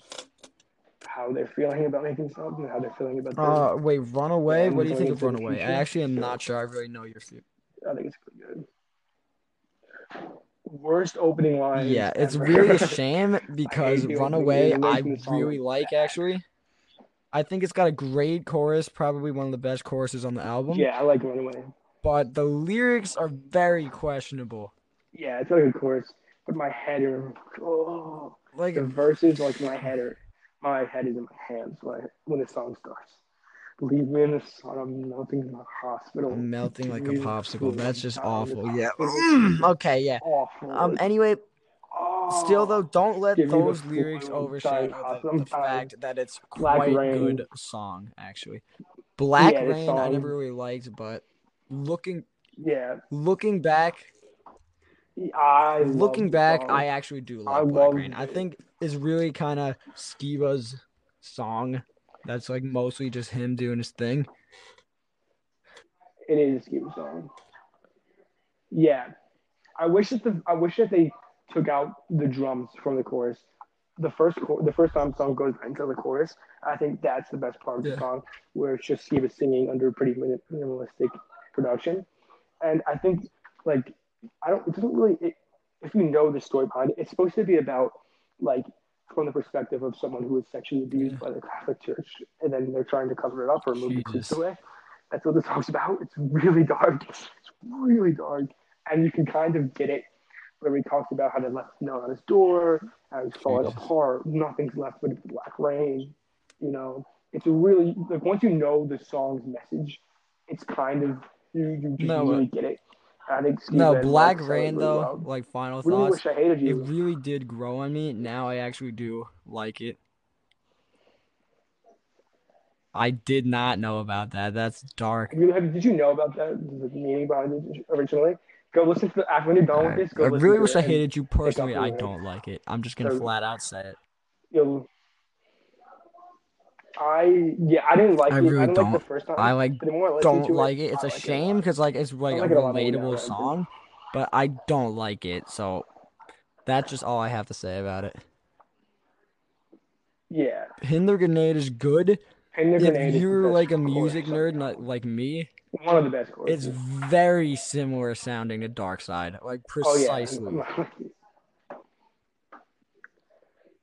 how they're feeling about making songs and how they're feeling about. Uh, wait, Runaway. What do you think of Runaway? I actually am not sure. I really know your feel. I think it's pretty good. Worst opening line. Yeah, it's ever. really a *laughs* shame because opening Runaway I in the song really like actually. I think it's got a great chorus, probably one of the best choruses on the album. yeah, I like Runaway. But the lyrics are very questionable. Yeah, it's like a chorus, my head oh, Like the verses like my head are my head is in my hands when I, when the song starts. Leave me in the sun, I'm melting in the hospital. I'm melting like a popsicle. That's just I'm dying in awful. Yeah. okay, yeah. Awful. Um anyway, oh. still though, don't let Give those lyrics overshadow the, the fact that it's quite Rain. good song, actually. Black Yeah, Rain I never really liked, but looking yeah, looking back I looking back. I actually do I love Black love Rain. I think is really kind of Skiba's song. That's like mostly just him doing his thing. It is a Skiba song. Yeah, I wish that the I wish that they took out the drums from the chorus. The first the first time the song goes into the chorus, I think that's the best part of the song, where it's just Skiba singing under a pretty minimalistic production, and I think like I don't it doesn't really it, if you know the story behind it, it's supposed to be about like from the perspective of someone who was sexually abused Yeah. by the Catholic Church, and then they're trying to cover it up or move the truth away. That's what the song's about. It's really dark. It's really dark, and you can kind of get it where he talks about how they left note on his door, how he's falling Jesus. apart, nothing's left but black rain. You know, it's a really like once you know the song's message, it's kind of you you just No, really get it. I think Steve No, Black Dyke said it Rain though, well. like final Really thoughts. wish I hated It really did grow on me. Now I actually do like it. I did not know about that. That's dark. You have, did you know about that? The meaning behind it originally? Go listen to the after when you're done with this. Go I really wish I hated you personally. I don't like it. I'm just gonna So- flat out say it. I yeah, I didn't like I it. really I didn't don't. the first time. I like the more I don't like it, it. It's I a like shame because like it's like like a it a lot more now, relatable I think. song, but I don't like it. So that's just all I have to say about it. Yeah, Pin the Grenade is good. the If grenade you're like a music nerd, not like me, one of the best it's very similar sounding to Dark Side. Like Oh yeah, precisely. *laughs*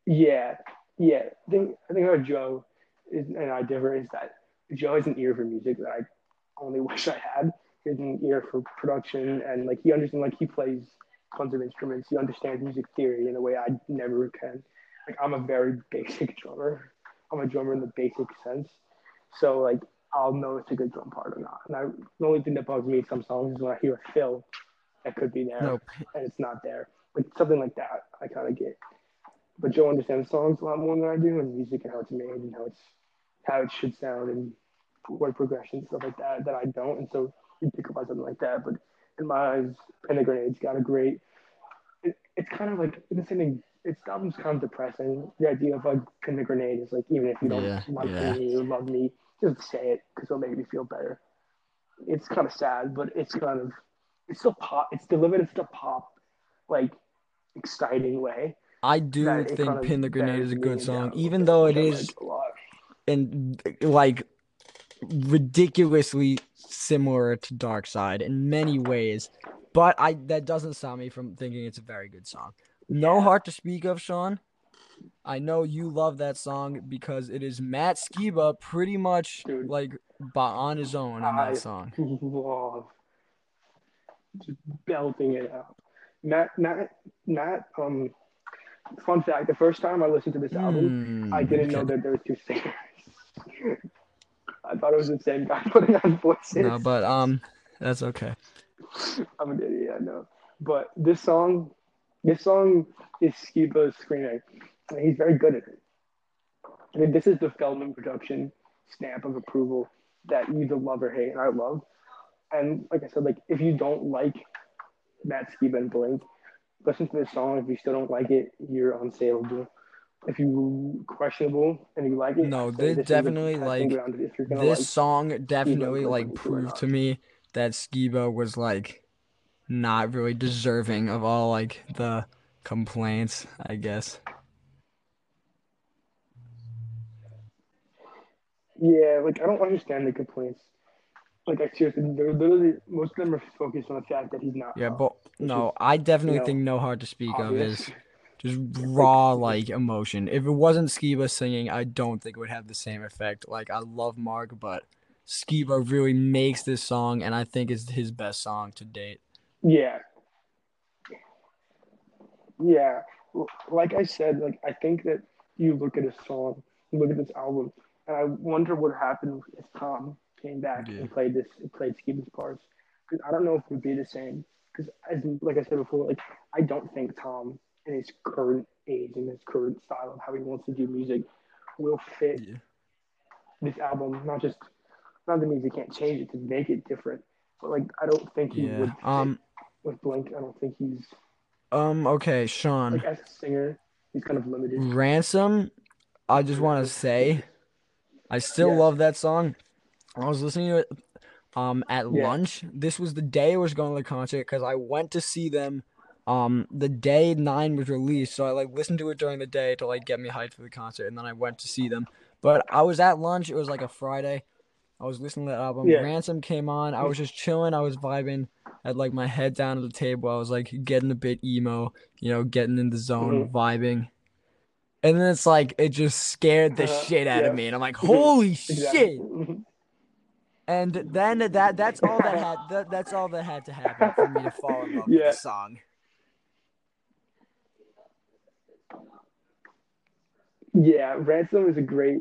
yeah, yeah. I think I think our Joe and I differ is that Joe has an ear for music that I only *laughs* wish I had. He has an ear for production and like he understands like he plays tons of instruments. He understands music theory in a way I never can. Like I'm a very basic drummer. I'm a drummer in the basic sense. So like I'll know it's a good drum part or not. And I the only thing that bugs me in some songs is when I hear a fill that could be there No, and it's not there. Like something like that, I kind of get. But Joe understands songs a lot more than I do, and music and how it's made and how it's how it should sound and word progression stuff like that that I don't, and so you pick up on something like that. But in my eyes, Pin the Grenade's got a great. It, it's kind of like the same thing. It's album's kind of depressing. The idea of like Pin the Grenade is like even if you don't Yeah, like yeah. me or love me, just say it because it'll make me feel better. It's kind of sad, but it's kind of it's still pop. It's delivered in a pop, like exciting way. I do think kind of Pin the Grenade is a good song, even though it is like a lot. And like ridiculously similar to Dark Side in many ways. But I that doesn't stop me from thinking it's a very good song. No heart to speak of, Sean. I know you love that song because it is Matt Skiba pretty much Dude. like on his own I- that song. *laughs* love just belting it out. Matt, Matt, Matt. Um, fun fact: the first time I listened to this album, Hmm, I didn't know that there was two singers. I thought it was the same guy *laughs* putting on voices. No, but um, that's okay. I'm an idiot, I know. But this song, this song is Skiba's screaming. And he's very good at it. I mean, this is the Feldmann production stamp of approval that you either love or hate, and I love. And like I said, like if you don't like Matt Skiba and Blink, listen to this song. If you still don't like it, you're unsaleable. If you questionable and you like it, No, I'd this definitely, like, ground if you're gonna This like song definitely like proved to me that Skiba was like not really deserving of all like the complaints, I guess. Yeah, like I don't understand the complaints. Like I seriously, they're literally most of them are focused on the fact that he's not. Yeah, but no, is, I definitely know, think No Heart to Speak of is just raw like emotion. If it wasn't Skiba singing, I don't think it would have the same effect. Like I love Mark, but Skiba really makes this song and I think it's his best song to date. Yeah. Yeah. Like I said, like I think that you look at a song, you look at this album, and I wonder what happened if Tom came back Yeah. and played this, played Skiba's parts. Because I don't know if it would be the same. Because as like I said before, like I don't think Tom in his current age and his current style of how he wants to do music will fit Yeah. this album. Not just not that means he can't change it to make it different, but like I don't think he would Yeah. fit Um with Blink. I don't think he's um okay, Sean. like as a singer, he's kind of limited. Ransom, I just want to say, I still Yes. love that song. I was listening to it um at Yeah. lunch. This was the day I was going to the concert because I went to see them um the day nine was released. So I like listened to it during the day to like get me hyped for the concert, and then I went to see them. But I was at lunch. It was like a Friday. I was listening to that album. Yeah. Ransom came on. I was just chilling. I was vibing. Had like my head down at the table. I was like getting a bit emo, you know, getting in the zone, vibing. And then it's like it just scared the Uh-huh, shit out yeah. of me, and I'm like, *laughs* "Holy shit!" And then that that's all that had that, that's all that had to happen for me to fall in love Yeah. with the song. Yeah, Ransom is a great.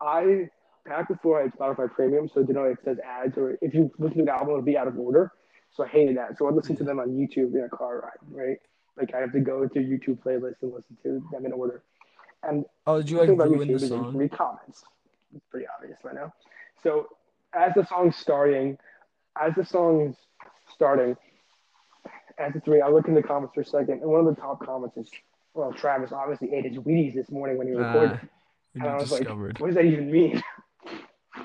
I back before I had Spotify Premium, so you know it says ads or if you listen to the album, it'll be out of order. So I hated that. So I listen to them on YouTube in a car ride, right? Like I have to go to YouTube playlist and listen to them in order. And Oh, did you the like ruin YouTube the song? read comments. It's pretty obvious by now. So as the song's starting, as the song's starting, as it's reading, I look in the comments for a second, and one of the top comments is, well, Travis obviously ate his Wheaties this morning when he recorded. Ah, and I was discovered. like, what does that even mean? *laughs*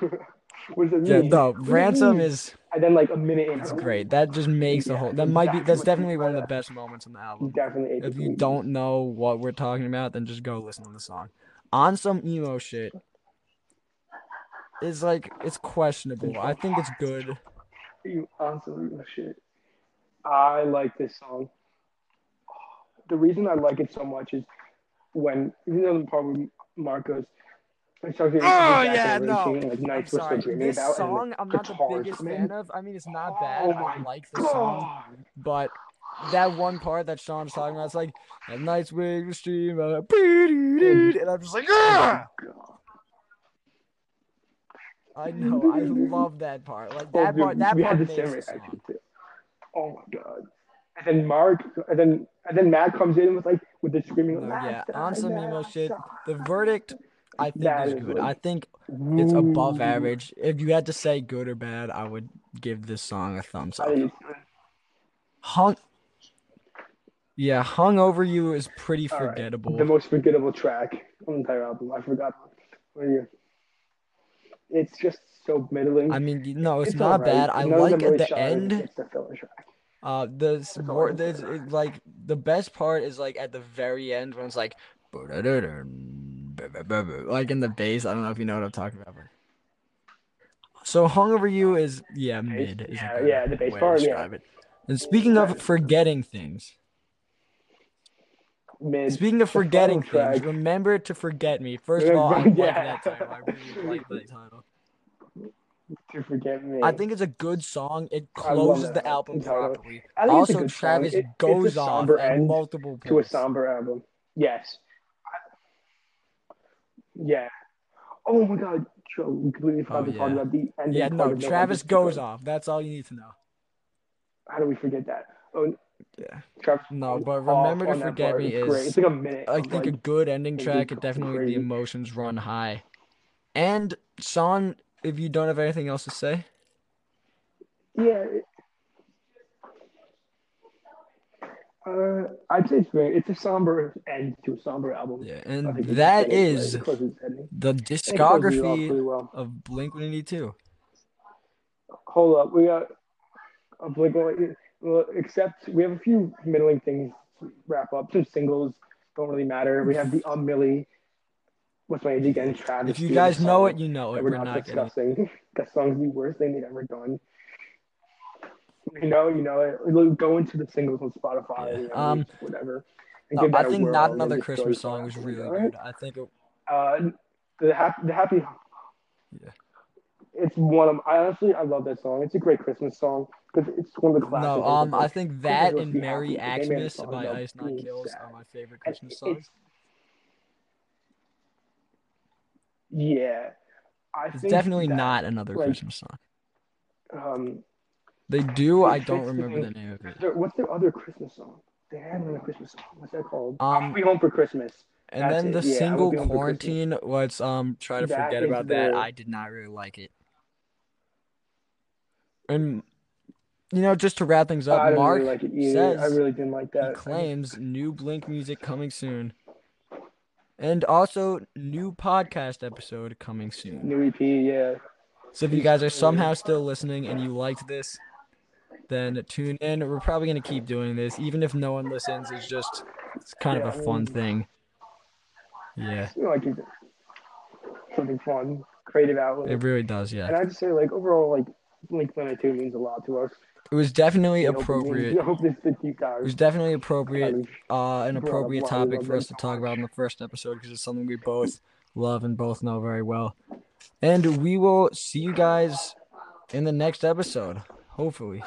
what does that yeah, mean? no, What ransom mean? is And then like a minute in, it's great. That just makes the Yeah, whole. That might be. That's definitely one of the best moments on the album. definitely If you don't know what we're talking about, then just go listen to the song. On some emo shit is like it's questionable. I think it's good. You oh, shit. I like this song. The reason I like it so much is when you know the part where Marcos. goes. It's talking Oh, yeah, no. And, like I'm nights we're sorry. dreaming This about. song, and I'm not the biggest fan of. I mean, it's not bad. Oh I like the song, but that one part that Sean's talking about, it's like nights we were stream, and I'm just like, ah! I know, I love that part. Like Oh, that dude, part, that part makes the reaction song. Oh my god! And then Mark, and then and then Matt comes in with like with the screaming. "Last yeah, on some emo shit. The verdict, I think, That is is good. like- I think it's above average. If you had to say good or bad, I would give this song a thumbs up. think it's good. Hung, yeah, "Hung Over You" is pretty All right. forgettable. The most forgettable track on the entire album. I forgot. What are you? It's just so middling. I mean, no, it's, It's not alright. bad. I None like at the end. It's the filler track. Uh, the s- That's all wor- I can there's say. it, like the best part is like at the very end when it's like, like in the bass. I don't know if you know what I'm talking about. But... So "Hung Over You" is yeah mid. Is Yeah, yeah, the bass part, yeah. it. And speaking of forgetting things, Mid. speaking of The forgetting things, remember to forget me. First of all, I *laughs* Remember- like yeah. that title. I really like that title. To forget me. I think it's a good song. It closes the album title. properly. Also. Travis It- goes at multiple to a somber album. Yes. Yeah. Oh my God, Joe, we completely forgot Oh, to talk yeah. about the ending. Yeah, no, Travis goes off. That's all you need to know. How do we forget that? Oh, Yeah. Travis. No, but remember to forget me It's great. It's like a minute. I think a good ending track. It definitely the emotions run high. And Sean, if you don't have anything else to say, Yeah. Uh, I'd say it's very. It's a somber end to a somber album. yeah, and think it's is it closes its ending. the And it closes it off discography pretty well. of Blink 182. Hold up, we got a Blink one. Well, except we have a few middling things to wrap up. Some singles don't really matter. We have the Um Millie. What's my age again? If you guys know it, you know it. we're We're not not discussing. *laughs* that song's the worst thing they've ever done. You know, you know it. Go into the singles on Spotify, Yeah. Um, whatever. No, I that a think not another Christmas song was really good. I think it, Uh, the happy, the happy. Yeah. It's one of. I honestly, I love that song. It's a great Christmas song because it's one of the classic. no, um, I think that and Merry happy, but they Xmas by Ice Nine Kills sad. are my favorite Christmas songs. Yeah, I It's think definitely that, not another like, Christmas song. Um, They do. I don't remember the name of it. what's their other Christmas song? They had another Christmas song. What's that called? Um, I'll be home for Christmas. And That's then the Yeah, I single Home quarantine was um try to That forget about that. I did not really like it. And you know, just to wrap things up, I Mark really like it either. I really didn't like that. he that. claims new Blink music coming soon. And also new podcast episode coming soon. New EP, yeah. So if you guys are somehow still listening and you liked this, then tune in. We're probably gonna keep doing this, even if no one listens. It's just it's kind Yeah, of a fun mean- thing. Yeah, You know, like something fun, creative outlet. it really does. Yeah, And I just say, like overall, like Blink One Eighty Two means a lot to us. It was definitely We hope it means- appropriate. We hope this the deep It was definitely appropriate. uh, an appropriate topic for us to talk about in the first episode because it's something we both love and both know very well. And we will see you guys in the next episode, hopefully.